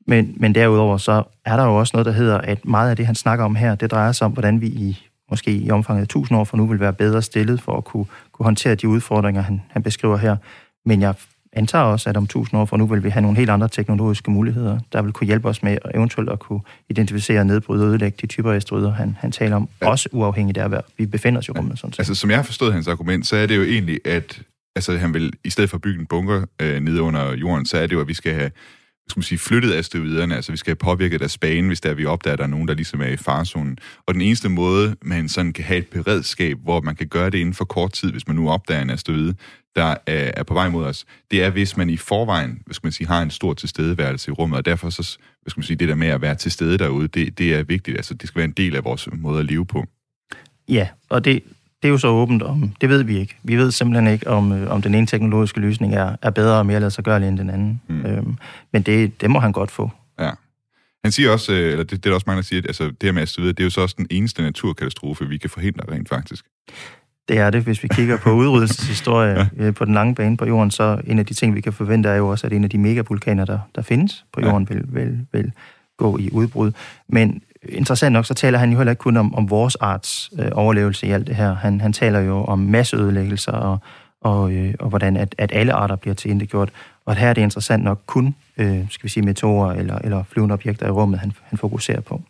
Men, men derudover så er der jo også noget, der hedder, at meget af det, han snakker om her, det drejer sig om, hvordan vi i måske i omfanget af 1000 år fra nu vil være bedre stillet for at kunne, kunne håndtere de udfordringer, han, han beskriver her. Men jeg antager også, at om 1000 år fra nu vil vi have nogle helt andre teknologiske muligheder, der vil kunne hjælpe os med at eventuelt at kunne identificere, nedbryde og ødelægge de typer af asteroider, han, han taler om, ja. også uafhængigt af, hvad vi befinder os i rummet. Sådan set. Altså, som jeg har forstået hans argument, så er det jo egentlig, at altså, han vil, i stedet for at bygge en bunker øh, nede under jorden, så er det jo, at vi skal have skal man sige, flyttet asteroiderne, altså vi skal have påvirket deres bane, hvis der vi opdager, at der er nogen, der ligesom er i farzonen. Og den eneste måde, man sådan kan have et beredskab, hvor man kan gøre det inden for kort tid, hvis man nu opdager en asteroide, der er, er på vej mod os, det er, hvis man i forvejen, hvad skal man sige, har en stor tilstedeværelse i rummet, og derfor så, hvad skal man sige, det der med at være til stede derude, det, det er vigtigt. Altså, det skal være en del af vores måde at leve på. Ja, og det, det er jo så åbent om, det ved vi ikke. Vi ved simpelthen ikke, om, øh, om den ene teknologiske løsning er, er bedre og mere lade sig gøre end den anden. Mm. Øhm, men det, det må han godt få. Ja. Han siger også, øh, eller det, det er der også mange, der siger, at altså, det her med asteroider, det er jo så også den eneste naturkatastrofe, vi kan forhindre rent faktisk. Det er det, hvis vi kigger på <laughs> udryddelseshistorie ja. på den lange bane på jorden, så en af de ting, vi kan forvente, er jo også, at en af de megavulkaner, der, der findes på jorden, ja. vil, vil, vil gå i udbrud. Men interessant nok, så taler han jo heller ikke kun om, om vores arts øh, overlevelse i alt det her. Han, han taler jo om masseødelæggelser og, og, øh, og hvordan at, at alle arter bliver tilindegjort. Og her er det interessant nok kun, øh, skal vi sige, meteorer eller, eller flyvende objekter i rummet, han, han fokuserer på.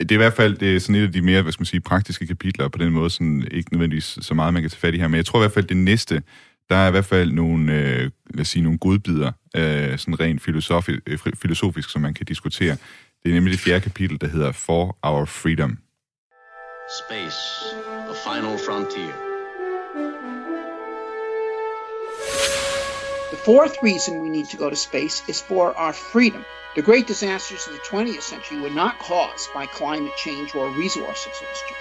Det er i hvert fald det er sådan et af de mere, hvad skal man sige, praktiske kapitler, på den måde sådan, ikke nødvendigvis så meget, man kan tage fat i her. Men jeg tror i hvert fald, det næste, der er i hvert fald nogle, øh, lad os sige, nogle godbider, øh, sådan rent filosofi, øh, filosofisk, som man kan diskutere. Det er nemlig det fjerde kapitel, der hedder For Our Freedom. Space, the final frontier. The fourth reason we need to go to space is for our freedom. The great disasters of the 20th century were not caused by climate change or resource exhaustion.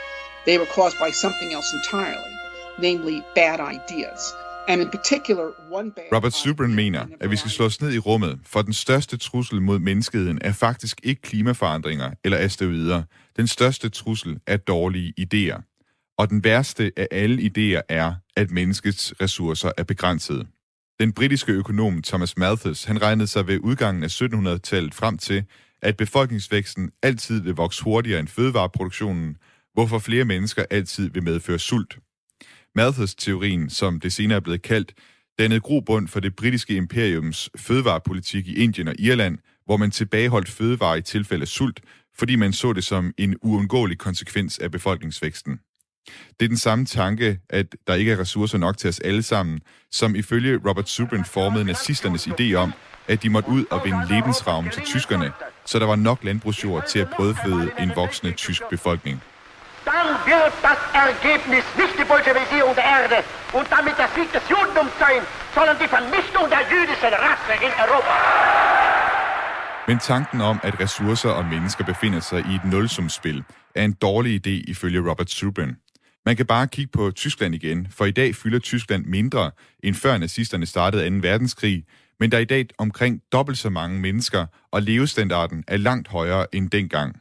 They were caused by something else entirely, namely bad ideas. And in particular, one bad Robert Zubrin mener, at vi skal slå os ned i rummet, for den største trussel mod menneskeheden er faktisk ikke klimaforandringer eller asteroider. Den største trussel er dårlige idéer. Og den værste af alle idéer er, at menneskets ressourcer er begrænsede. Den britiske økonom Thomas Malthus, han regnede sig ved udgangen af 1700-tallet frem til, at befolkningsvæksten altid vil vokse hurtigere end fødevareproduktionen, hvorfor flere mennesker altid vil medføre sult. Malthus-teorien, som det senere er blevet kaldt, dannede grobund for det britiske imperiums fødevarepolitik i Indien og Irland, hvor man tilbageholdt fødevarer i tilfælde af sult, fordi man så det som en uundgåelig konsekvens af befolkningsvæksten. Det er den samme tanke, at der ikke er ressourcer nok til os alle sammen, som ifølge Robert Zubrin formede nazisternes idé om, at de måtte ud og vinde lebensraum til tyskerne, så der var nok landbrugsjord til at brødføde en voksende tysk befolkning. dann wird das Ergebnis nicht die Bolschewisierung der Erde und damit der Sieg des Judentums sein, sondern die Vernichtung der jüdischen Rasse in Europa. Men tanken om, at ressourcer og mennesker befinder sig i et nulsumspil, er en dårlig idé ifølge Robert Zubrin. Man kan bare kigge på Tyskland igen, for i dag fylder Tyskland mindre, end før nazisterne startede 2. verdenskrig, men der er i dag omkring dobbelt så mange mennesker, og levestandarden er langt højere end dengang.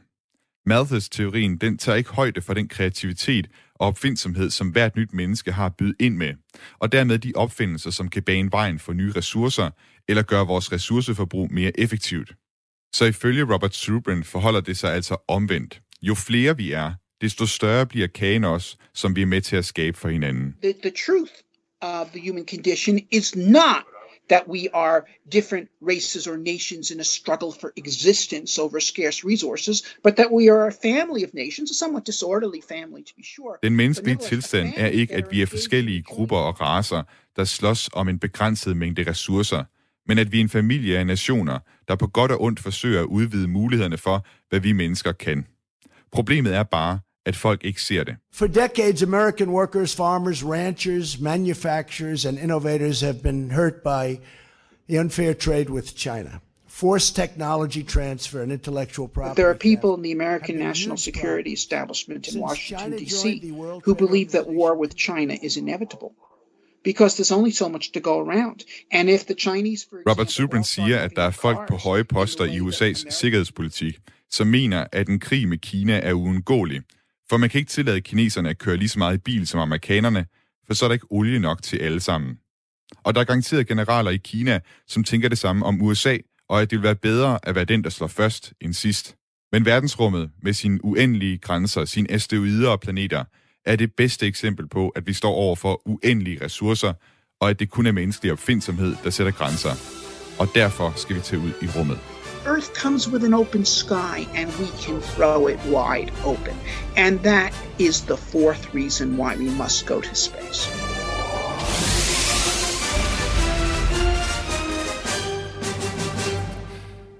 Malthus-teorien den tager ikke højde for den kreativitet og opfindsomhed, som hvert nyt menneske har bydet ind med, og dermed de opfindelser, som kan bane vejen for nye ressourcer, eller gøre vores ressourceforbrug mere effektivt. Så ifølge Robert Zubrin forholder det sig altså omvendt. Jo flere vi er, desto større bliver kagen også, som vi er med til at skabe for hinanden. The, the truth of the human condition is not that we are different races or nations in a struggle for existence over scarce resources, but that we are a family of nations, a somewhat disorderly family to be sure. Den menneskelige tilstand er ikke, at vi er forskellige grupper og raser, der slås om en begrænset mængde ressourcer, men at vi er en familie af nationer, der på godt og ondt forsøger at udvide mulighederne for, hvad vi mennesker kan. Problemet er bare, at folk ikke ser det. For decades, American workers, farmers, ranchers, manufacturers, and innovators have been hurt by the unfair trade with China. Forced technology transfer and intellectual property. There are people in the American national security establishment in Washington, D.C., who believe that war with China is inevitable. Because there's only so much to go around. And if the Chinese, for Robert Subrin siger, at der er folk på høje poster i USA's sikkerhedspolitik, som mener, at en krig med Kina er uundgåelig. For man kan ikke tillade kineserne at køre lige så meget i bil som amerikanerne, for så er der ikke olie nok til alle sammen. Og der er garanteret generaler i Kina, som tænker det samme om USA, og at det vil være bedre at være den, der slår først end sidst. Men verdensrummet med sine uendelige grænser, sine asteroider og planeter, er det bedste eksempel på, at vi står over for uendelige ressourcer, og at det kun er menneskelig opfindsomhed, der sætter grænser. Og derfor skal vi tage ud i rummet. Earth comes with an open sky and we can throw it wide open. And that is the fourth reason why we must go to space.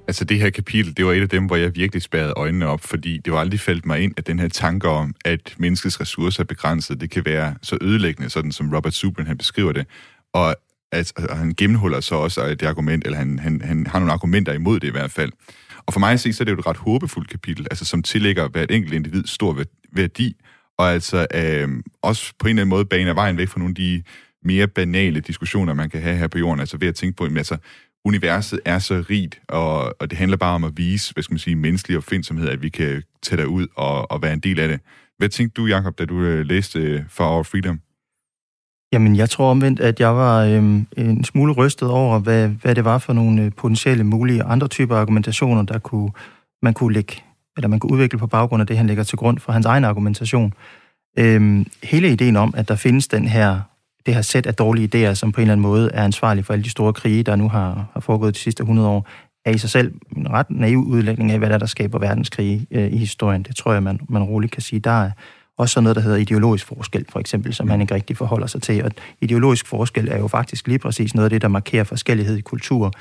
Altså det her kapitel, det var et af dem, hvor jeg virkelig spærrede øjnene op, fordi det var aldrig faldt mig ind, at den her tanke om, at menneskets ressourcer er begrænset, det kan være så ødelæggende, sådan som Robert Subrin han beskriver det. Og at, at han gennemholder så også et argument, eller han, han, han har nogle argumenter imod det i hvert fald. Og for mig at se, så er det jo et ret håbefuldt kapitel, altså som tillægger hvert enkelt individ stor værdi, og altså øh, også på en eller anden måde baner vejen væk fra nogle af de mere banale diskussioner, man kan have her på jorden, altså ved at tænke på, at altså, universet er så rigt, og, og det handler bare om at vise, hvad skal man sige, menneskelig opfindsomhed, at vi kan tage derud og, og være en del af det. Hvad tænkte du, Jacob, da du øh, læste øh, For Our Freedom? Jamen, jeg tror omvendt, at jeg var øhm, en smule rystet over, hvad, hvad det var for nogle øh, potentielle mulige andre typer argumentationer, der kunne, man kunne lægge, eller man kunne udvikle på baggrund af det, han lægger til grund for hans egen argumentation. Øhm, hele ideen om, at der findes den her, det her sæt af dårlige idéer, som på en eller anden måde er ansvarlig for alle de store krige, der nu har, har foregået de sidste 100 år, er i sig selv en ret naiv udlægning af, hvad der, er, der skaber verdenskrige øh, i historien. Det tror jeg, man, man roligt kan sige. Der er, og så noget, der hedder ideologisk forskel, for eksempel, som han ikke rigtig forholder sig til. Og ideologisk forskel er jo faktisk lige præcis noget af det, der markerer forskellighed i kultur.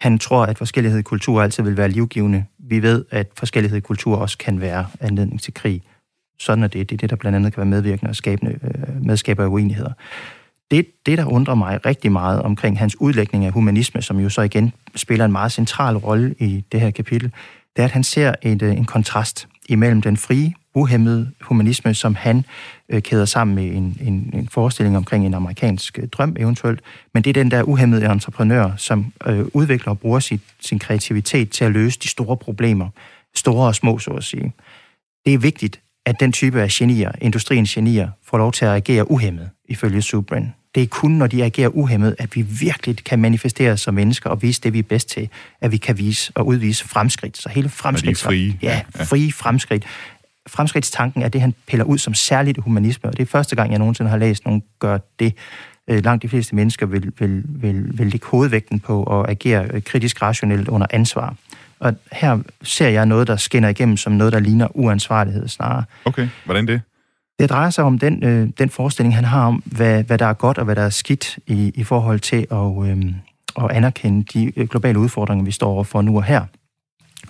Han tror, at forskellighed i kultur altid vil være livgivende. Vi ved, at forskellighed i kultur også kan være anledning til krig. Sådan er det. Det er det, der blandt andet kan være medvirkende og skabende, øh, medskaber af uenigheder. Det, det, der undrer mig rigtig meget omkring hans udlægning af humanisme, som jo så igen spiller en meget central rolle i det her kapitel, det er, at han ser et, øh, en kontrast imellem den frie uhemmet humanisme, som han øh, kæder sammen med en, en, en forestilling omkring en amerikansk øh, drøm eventuelt. Men det er den der uhemmede entreprenør, som øh, udvikler og bruger sit, sin kreativitet til at løse de store problemer, store og små, så at sige. Det er vigtigt, at den type af genier, industriens genier, får lov til at agere uhemmet, ifølge Subrin. Det er kun, når de agerer uhemmet, at vi virkelig kan manifestere som mennesker og vise det, vi er bedst til, at vi kan vise og udvise fremskridt. Så hele fremskridt... Er de frie? Ja, frie fremskridt fremskridtstanken er det, han piller ud som særligt humanisme, og det er første gang, jeg nogensinde har læst nogen gøre det. Øh, langt de fleste mennesker vil, vil, vil, vil lægge hovedvægten på at agere øh, kritisk rationelt under ansvar. Og her ser jeg noget, der skinner igennem som noget, der ligner uansvarlighed snarere. Okay, hvordan det? Det drejer sig om den, øh, den forestilling, han har om, hvad, hvad der er godt og hvad der er skidt i, i forhold til at, øh, at anerkende de globale udfordringer, vi står overfor nu og her.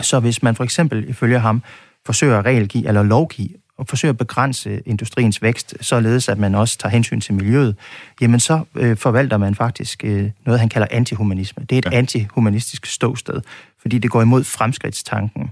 Så hvis man for eksempel, ifølge ham, forsøger at regelgive eller lovgive og forsøger at begrænse industriens vækst, således at man også tager hensyn til miljøet, jamen så øh, forvalter man faktisk øh, noget, han kalder antihumanisme. Det er et ja. antihumanistisk ståsted, fordi det går imod fremskridtstanken.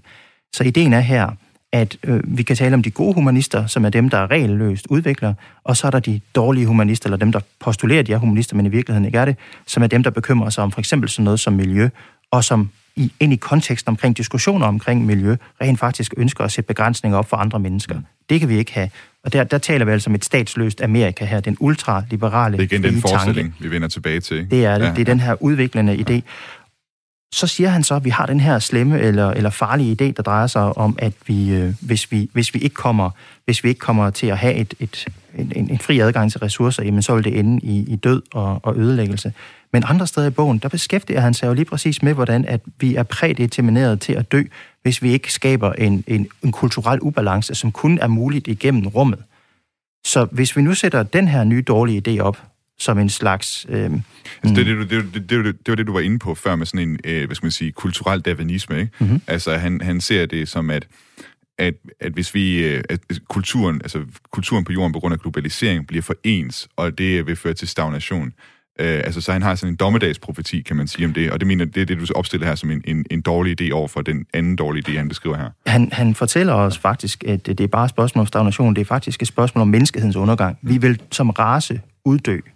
Så ideen er her, at øh, vi kan tale om de gode humanister, som er dem, der er regelløst udvikler, og så er der de dårlige humanister, eller dem, der postulerer, at de er humanister, men i virkeligheden ikke er det, som er dem, der bekymrer sig om for eksempel sådan noget som miljø, og som i, ind i konteksten omkring diskussioner omkring miljø, rent faktisk ønsker at sætte begrænsninger op for andre mennesker. Mm. Det kan vi ikke have. Og der, der taler vi altså om et statsløst Amerika her, den ultraliberale Det er igen den forestilling, tanke. vi vender tilbage til. Det er det. Ja. Det er den her udviklende idé. Så siger han så, at vi har den her slemme eller, eller farlige idé, der drejer sig om, at vi, øh, hvis, vi, hvis, vi ikke kommer, hvis vi ikke kommer til at have et, et, en, en fri adgang til ressourcer, jamen så vil det ende i, i død og, og ødelæggelse. Men andre steder i bogen, der beskæftiger han sig jo lige præcis med, hvordan at vi er prædetermineret til at dø, hvis vi ikke skaber en, en, en kulturel ubalance, som kun er muligt igennem rummet. Så hvis vi nu sætter den her nye dårlige idé op, som en slags... Øh, Altså, det, er det, det, det, det, det, det var det, du var inde på før med sådan en, øh, hvad skal man sige, kulturel darwinisme, ikke? Mhm. Altså, han, han ser det som, at, at, at hvis vi, øh, at kulturen, altså kulturen på jorden på grund af globalisering bliver for ens, og det vil føre til stagnation. Øh, altså, så han har sådan en dommedagsprofeti, kan man sige om det, og det mener, det er det, du opstiller her som en, en, en dårlig idé over for den anden dårlige idé, han beskriver her. Han, han fortæller os faktisk, at det er bare et spørgsmål om stagnation, det er faktisk et spørgsmål om menneskehedens undergang. Vi vil som race uddø, Mm.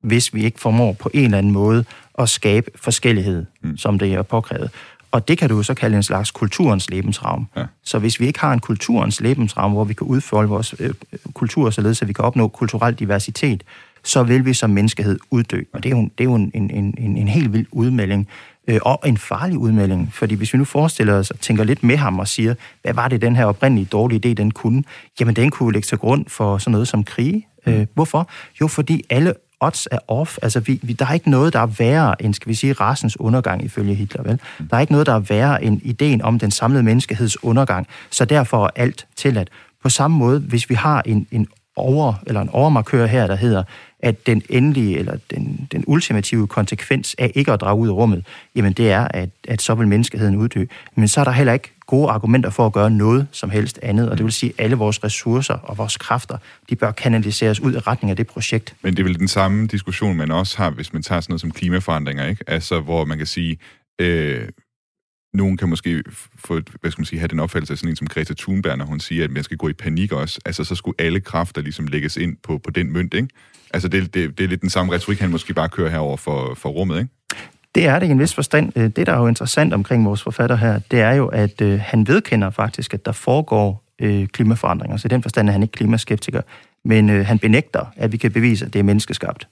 Hvis vi ikke formår på en eller anden måde at skabe forskellighed, mm. som det er påkrævet. Og det kan du jo så kalde en slags kulturens lebensraum. Ja. Så hvis vi ikke har en kulturens lebensraum, hvor vi kan udfolde vores øh, kultur, således at vi kan opnå kulturel diversitet, så vil vi som menneskehed uddø. Og det er jo, det er jo en, en, en, en helt vild udmelding, øh, og en farlig udmelding. Fordi hvis vi nu forestiller os og tænker lidt med ham og siger, hvad var det, den her oprindelige dårlige idé, den kunne? Jamen, den kunne lægge til grund for sådan noget som krige. Øh, hvorfor? Jo, fordi alle odds er off. Altså, vi, vi, der er ikke noget, der er værre end, skal vi sige, rasens undergang ifølge Hitler, vel? Der er ikke noget, der er værre end ideen om den samlede menneskeheds undergang. Så derfor er alt tilladt. På samme måde, hvis vi har en, en over, eller en overmarkør her, der hedder, at den endelige, eller den, den ultimative konsekvens af ikke at drage ud af rummet, jamen det er, at, at så vil menneskeheden uddø. Men så er der heller ikke gode argumenter for at gøre noget som helst andet, og det vil sige, at alle vores ressourcer og vores kræfter, de bør kanaliseres ud i retning af det projekt. Men det er vel den samme diskussion, man også har, hvis man tager sådan noget som klimaforandringer, ikke? Altså, hvor man kan sige, øh, nogen kan måske få, hvad skal man sige, have den opfattelse af sådan en som Greta Thunberg, når hun siger, at man skal gå i panik også. Altså, så skulle alle kræfter ligesom lægges ind på, på den mønt, ikke? Altså, det, det, det er lidt den samme retorik, han måske bare kører herover for, for rummet, ikke? Det er det i en vis forstand. Øh, Det, der er jo interessant omkring vores forfatter her, det er jo, at øh, han vedkender faktisk, at der foregår øh, klimaforandringer. Så i den forstand er han ikke klimaskeptiker. Men øh, han benægter, at vi kan bevise, at det er menneskeskabt.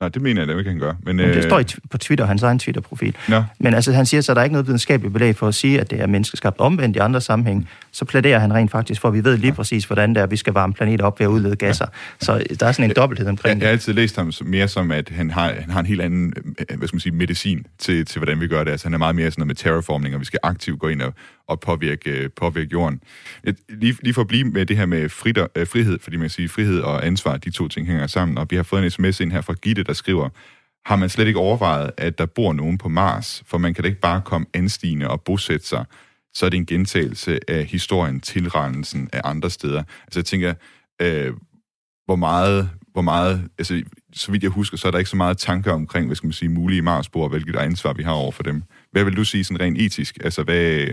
Nej, det mener jeg da ikke, han gør. Men, Men det øh, står på Twitter, hans egen Twitter-profil. Nå. Men altså, han siger så, at der er ikke noget videnskabeligt belæg for at sige, at det er menneskeskabt omvendt i andre sammenhæng. Så plæderer han rent faktisk for, at vi ved lige præcis, hvordan det er, at vi skal varme planeter op ved at udlede gasser. Så der er sådan en dobbelthed omkring Jeg, jeg har altid læst ham mere som, at han har, han har en helt anden øh, hvad skal man sige, medicin til, til, hvordan vi gør det. Altså, han er meget mere sådan noget med terraforming, og vi skal aktivt gå ind og, og påvirke, øh, påvirke jorden. Lige, lige for at blive med det her med fritter, øh, frihed, fordi man kan sige, frihed og ansvar, de to ting hænger sammen. Og vi har fået en sms ind her fra Gitte, der skriver, har man slet ikke overvejet, at der bor nogen på Mars? For man kan da ikke bare komme anstigende og bosætte sig. Så er det en gentagelse af historien, tilrendelsen af andre steder. Altså jeg tænker, øh, hvor meget, hvor meget, altså så vidt jeg husker, så er der ikke så meget tanker omkring, hvad skal man sige, mulige Marsboer, og hvilket ansvar vi har over for dem. Hvad vil du sige sådan rent etisk? Altså hvad,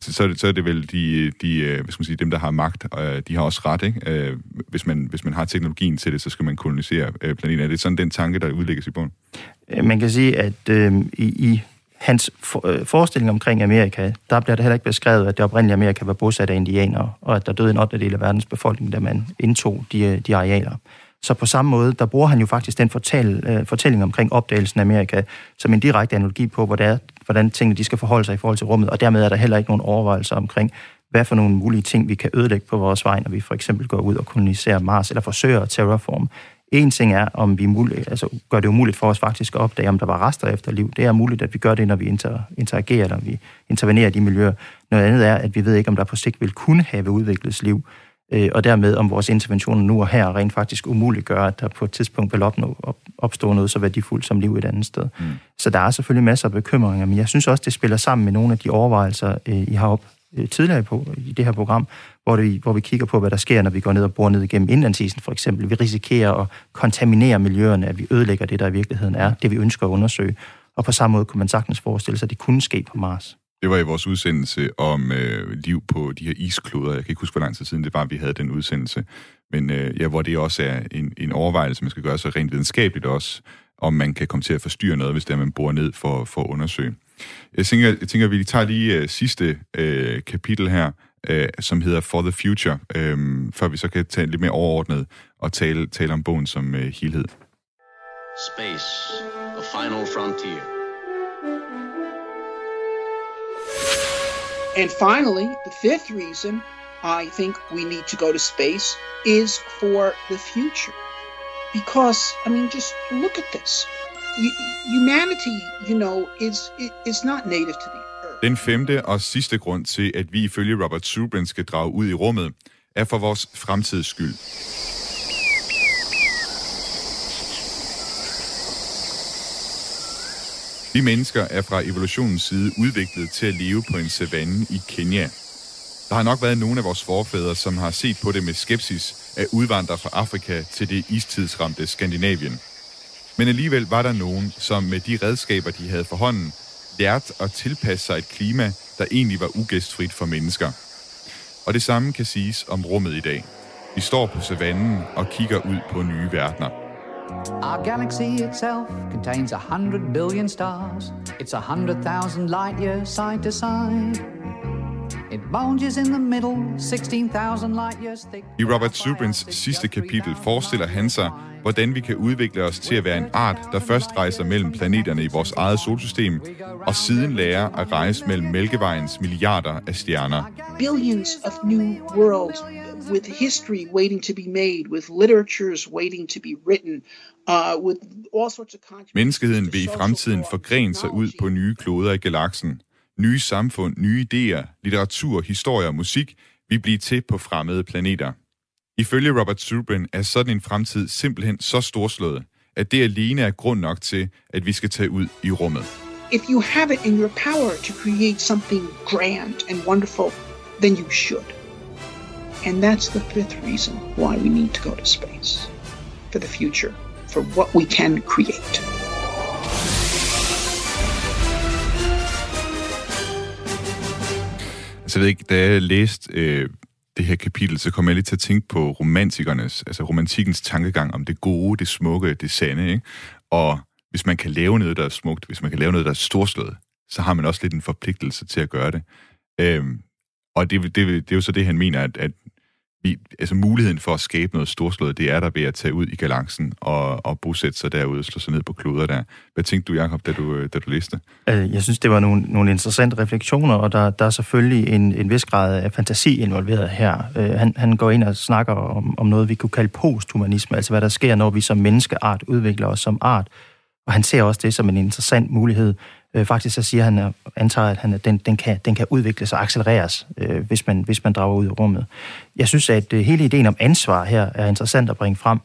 så, så, er det, så er det vel de, de, øh, hvad skal man sige, dem, der har magt, og øh, de har også ret, ikke? Øh, hvis man, hvis man har teknologien til det, så skal man kolonisere planeten. Er det sådan den tanke, der udlægges i bunden? Man kan sige, at øh, i, i hans for, øh, forestilling omkring Amerika, der bliver det heller ikke beskrevet, at det oprindelige Amerika var bosat af indianere, og at der døde en 8. del af verdens befolkning, da man indtog de, øh, de arealer. Så på samme måde, der bruger han jo faktisk den fortæl, øh, fortælling omkring opdagelsen af Amerika som en direkte analogi på, hvordan, hvordan tingene de skal forholde sig i forhold til rummet, og dermed er der heller ikke nogen overvejelser omkring, hvad for nogle mulige ting, vi kan ødelægge på vores vej, når vi for eksempel går ud og koloniserer Mars, eller forsøger at terraforme. En ting er, om vi muligt, altså gør det umuligt for os faktisk at opdage, om der var rester efter liv. Det er muligt, at vi gør det, når vi inter, interagerer, når vi intervenerer i de miljøer. Noget andet er, at vi ved ikke, om der på sigt vil kunne have udviklet liv, øh, og dermed om vores interventioner nu og her rent faktisk umuligt gør, at der på et tidspunkt vil opnå, op, opstå noget så værdifuldt som liv et andet sted. Mm. Så der er selvfølgelig masser af bekymringer, men jeg synes også, det spiller sammen med nogle af de overvejelser, øh, I har op øh, tidligere på i det her program, hvor, vi, hvor vi kigger på, hvad der sker, når vi går ned og borer ned igennem indlandsisen for eksempel. Vi risikerer at kontaminere miljøerne, at vi ødelægger det, der i virkeligheden er, det vi ønsker at undersøge. Og på samme måde kunne man sagtens forestille sig, at det kunne ske på Mars. Det var i vores udsendelse om øh, liv på de her iskloder. Jeg kan ikke huske, hvor lang tid siden det var, vi havde den udsendelse. Men øh, ja, hvor det også er en, en overvejelse, man skal gøre sig rent videnskabeligt også, om man kan komme til at forstyrre noget, hvis det er, man borer ned for, for at undersøge. Jeg tænker, jeg tænker at vi tager lige øh, sidste øh, kapitel her, øh, som hedder For the Future, øh, før vi så kan tage lidt mere overordnet og tale, tale om bogen som øh, helhed. Space, the final frontier. And finally, the fifth reason I think we need to go to space is for the future. Because, I mean, just look at this. Hu- Humanity, you know, is, is not native to the Den femte og sidste grund til, at vi ifølge Robert Zubrin skal drage ud i rummet, er for vores fremtids skyld. Vi mennesker er fra evolutionens side udviklet til at leve på en savanne i Kenya. Der har nok været nogle af vores forfædre, som har set på det med skepsis at udvandre fra Afrika til det istidsramte Skandinavien. Men alligevel var der nogen, som med de redskaber, de havde for hånden, lærte at tilpasse sig et klima, der egentlig var ugæstfrit for mennesker. Og det samme kan siges om rummet i dag. Vi står på savannen og kigger ud på nye verdener. Our galaxy itself contains a hundred billion stars. It's a hundred thousand light years side to side. It bulges in the middle, 16,000 light years thick. I Robert Zubrins sidste kapitel forestiller han sig, hvordan vi kan udvikle os til at være en art, der først rejser mellem planeterne i vores eget solsystem, og siden lærer at rejse mellem Mælkevejens milliarder af stjerner. Billions of new worlds with history waiting to be made, with literatures waiting to be written, uh, with all sorts of. Menneskeheden vil i fremtiden forgrene sig ud på nye kloder i galaksen. Nye samfund, nye idéer, litteratur, historie og musik vil blive til på fremmede planeter. Ifølge Robert Zubrin er sådan en fremtid simpelthen så storslået, at det alene er grund nok til, at vi skal tage ud i rummet. If you have it in your power to create something grand and wonderful, then you should. And that's the fifth reason why we need to go to space for the future, for what we can create. Altså, jeg ved ikke, da jeg læste øh, det her kapitel, så kom jeg lige til at tænke på romantikernes, altså romantikkens tankegang om det gode, det smukke, det sande, ikke? Og hvis man kan lave noget, der er smukt, hvis man kan lave noget, der er storslået, så har man også lidt en forpligtelse til at gøre det. Øhm, og det, det, det er jo så det, han mener, at, at altså muligheden for at skabe noget storslået, det er der ved at tage ud i galaksen og, og bosætte sig derude og slå sig ned på kloder der. Hvad tænkte du, Jacob, da du, øh, da du læste? Øh, jeg synes, det var nogle, nogle interessante refleksioner, og der, der er selvfølgelig en, en vis grad af fantasi involveret her. Øh, han, han går ind og snakker om, om noget, vi kunne kalde posthumanisme, altså hvad der sker, når vi som menneskeart udvikler os som art. Og han ser også det som en interessant mulighed. Øh, faktisk så siger han, at antager, at han, at den, den, kan, den kan udvikles og accelereres, øh, hvis, man, hvis man drager ud i rummet. Jeg synes, at øh, hele ideen om ansvar her er interessant at bringe frem.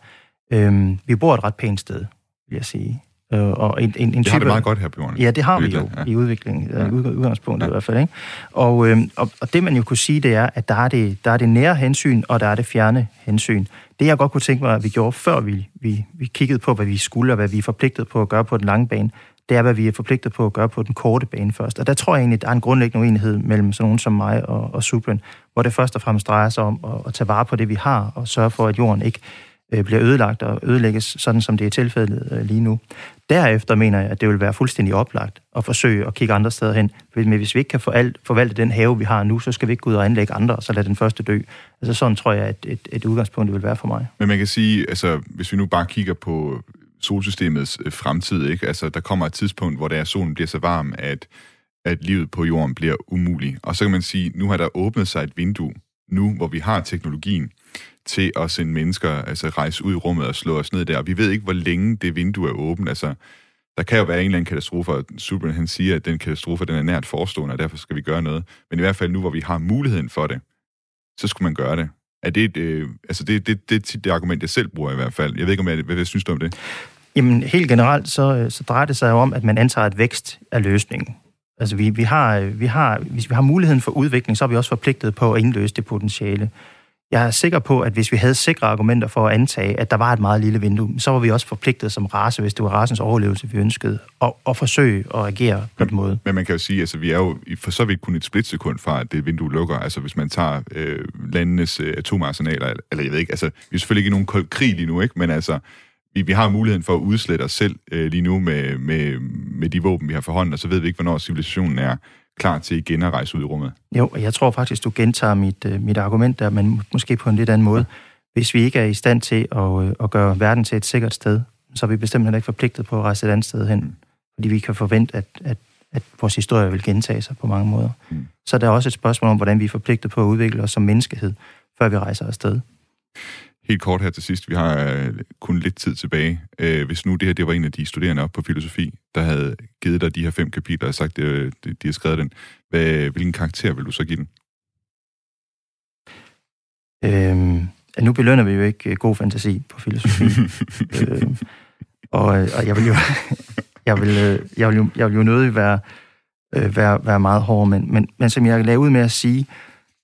Øh, vi bor et ret pænt sted, vil jeg sige. Øh, og en, en, en Det har det meget godt her på jorden. Ja, det har vi jo ja. i udviklingen, ja. udgangspunktet ja. i hvert fald. Ikke? Og, øh, og, og det man jo kunne sige, det er, at der er det, der er det nære hensyn, og der er det fjerne hensyn. Det jeg godt kunne tænke mig, at vi gjorde, før vi, vi, vi kiggede på, hvad vi skulle, og hvad vi er forpligtet på at gøre på den lange bane, det er, hvad vi er forpligtet på at gøre på den korte bane først. Og der tror jeg egentlig, der er en grundlæggende uenighed mellem sådan nogen som mig og, og Supren, hvor det først og fremmest drejer sig om at, at tage vare på det, vi har, og sørge for, at jorden ikke øh, bliver ødelagt og ødelægges, sådan som det er tilfældet øh, lige nu. Derefter mener jeg, at det vil være fuldstændig oplagt at forsøge at kigge andre steder hen. Men hvis vi ikke kan forvalte den have, vi har nu, så skal vi ikke gå ud og anlægge andre, og så lade den første dø. Altså sådan tror jeg, at et, et udgangspunkt vil være for mig. Men man kan sige, altså, hvis vi nu bare kigger på solsystemets øh, fremtid, ikke? Altså, der kommer et tidspunkt, hvor der solen bliver så varm, at, at livet på jorden bliver umuligt. Og så kan man sige, nu har der åbnet sig et vindue, nu hvor vi har teknologien, til at sende mennesker, altså rejse ud i rummet og slå os ned der. Og vi ved ikke, hvor længe det vindue er åbent. Altså, der kan jo være en eller anden katastrofe, og Superman han siger, at den katastrofe den er nært forestående, og derfor skal vi gøre noget. Men i hvert fald nu, hvor vi har muligheden for det, så skulle man gøre det. Er det, et, øh, altså det, det, det er tit det argument, jeg selv bruger i hvert fald. Jeg ved ikke, om jeg, hvad, hvad synes du om det? Jamen, helt generelt, så, øh, så drejer det sig jo om, at man antager, at vækst er løsningen. Altså, vi, vi har, øh, vi har, hvis vi har muligheden for udvikling, så er vi også forpligtet på at indløse det potentiale. Jeg er sikker på, at hvis vi havde sikre argumenter for at antage, at der var et meget lille vindue, så var vi også forpligtet som race, hvis det var rasens overlevelse, vi ønskede, at, at forsøge at agere på den måde. Men man kan jo sige, altså vi er jo for så vidt kun et splitsekund fra, at det vindue lukker. Altså hvis man tager øh, landenes øh, atomarsenaler, eller jeg ved ikke, altså vi er selvfølgelig ikke i nogen kold krig lige nu, ikke? men altså vi, vi har muligheden for at udslette os selv øh, lige nu med, med, med de våben, vi har for hånden, og så ved vi ikke, hvornår civilisationen er klar til igen at rejse ud i rummet. Jo, og jeg tror faktisk, du gentager mit, øh, mit argument der, men måske på en lidt anden måde. Hvis vi ikke er i stand til at, øh, at gøre verden til et sikkert sted, så er vi bestemt heller ikke forpligtet på at rejse et andet sted hen. Fordi vi kan forvente, at, at, at vores historie vil gentage sig på mange måder. Mm. Så er der også et spørgsmål om, hvordan vi er forpligtet på at udvikle os som menneskehed, før vi rejser afsted. Helt kort her til sidst, vi har øh, kun lidt tid tilbage. Øh, hvis nu det her det var en af de studerende op på filosofi, der havde givet dig de her fem kapitler og sagt, øh, de, de har skrevet den, hvad, hvilken karakter vil du så give den? Øhm, nu belønner vi jo ikke god fantasi på filosofi. <laughs> øhm, og, og jeg vil jo... <laughs> jeg vil, jeg vil, jo, jeg vil jo nødig være, være, være meget hård, men, men, men som jeg lavede ud med at sige,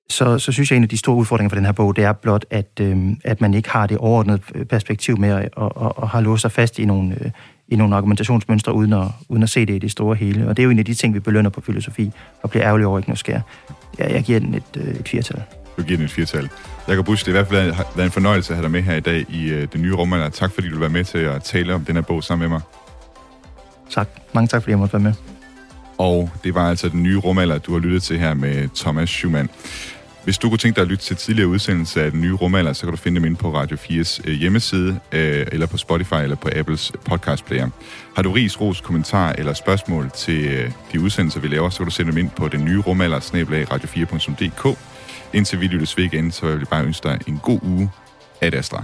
så, så synes jeg, at en af de store udfordringer for den her bog, det er blot, at, øh, at man ikke har det overordnede perspektiv med at, og, og, og har låst sig fast i nogle, øh, i nogle argumentationsmønstre, uden at, uden at se det i det store hele. Og det er jo en af de ting, vi belønner på filosofi, og bliver ærgerlig over ikke noget sker. Jeg, jeg giver den et, øh, et firtal. Du giver den et firtal. Jakob Busch, det er i hvert fald været en fornøjelse at have dig med her i dag i øh, det nye rumalder. Tak fordi du vil være med til at tale om den her bog sammen med mig. Tak. Mange tak, fordi jeg måtte være med. Og det var altså den nye rumalder, du har lyttet til her med Thomas Schumann. Hvis du kunne tænke dig at lytte til tidligere udsendelser af den nye rumalder, så kan du finde dem inde på Radio 4's øh, hjemmeside, øh, eller på Spotify, eller på Apples podcast player. Har du ris, ros, kommentar eller spørgsmål til øh, de udsendelser, vi laver, så kan du sende dem ind på den nye rumalder, radio4.dk. Indtil vi lyttes ved igen, så vil jeg bare ønske dig en god uge. Ad Astra.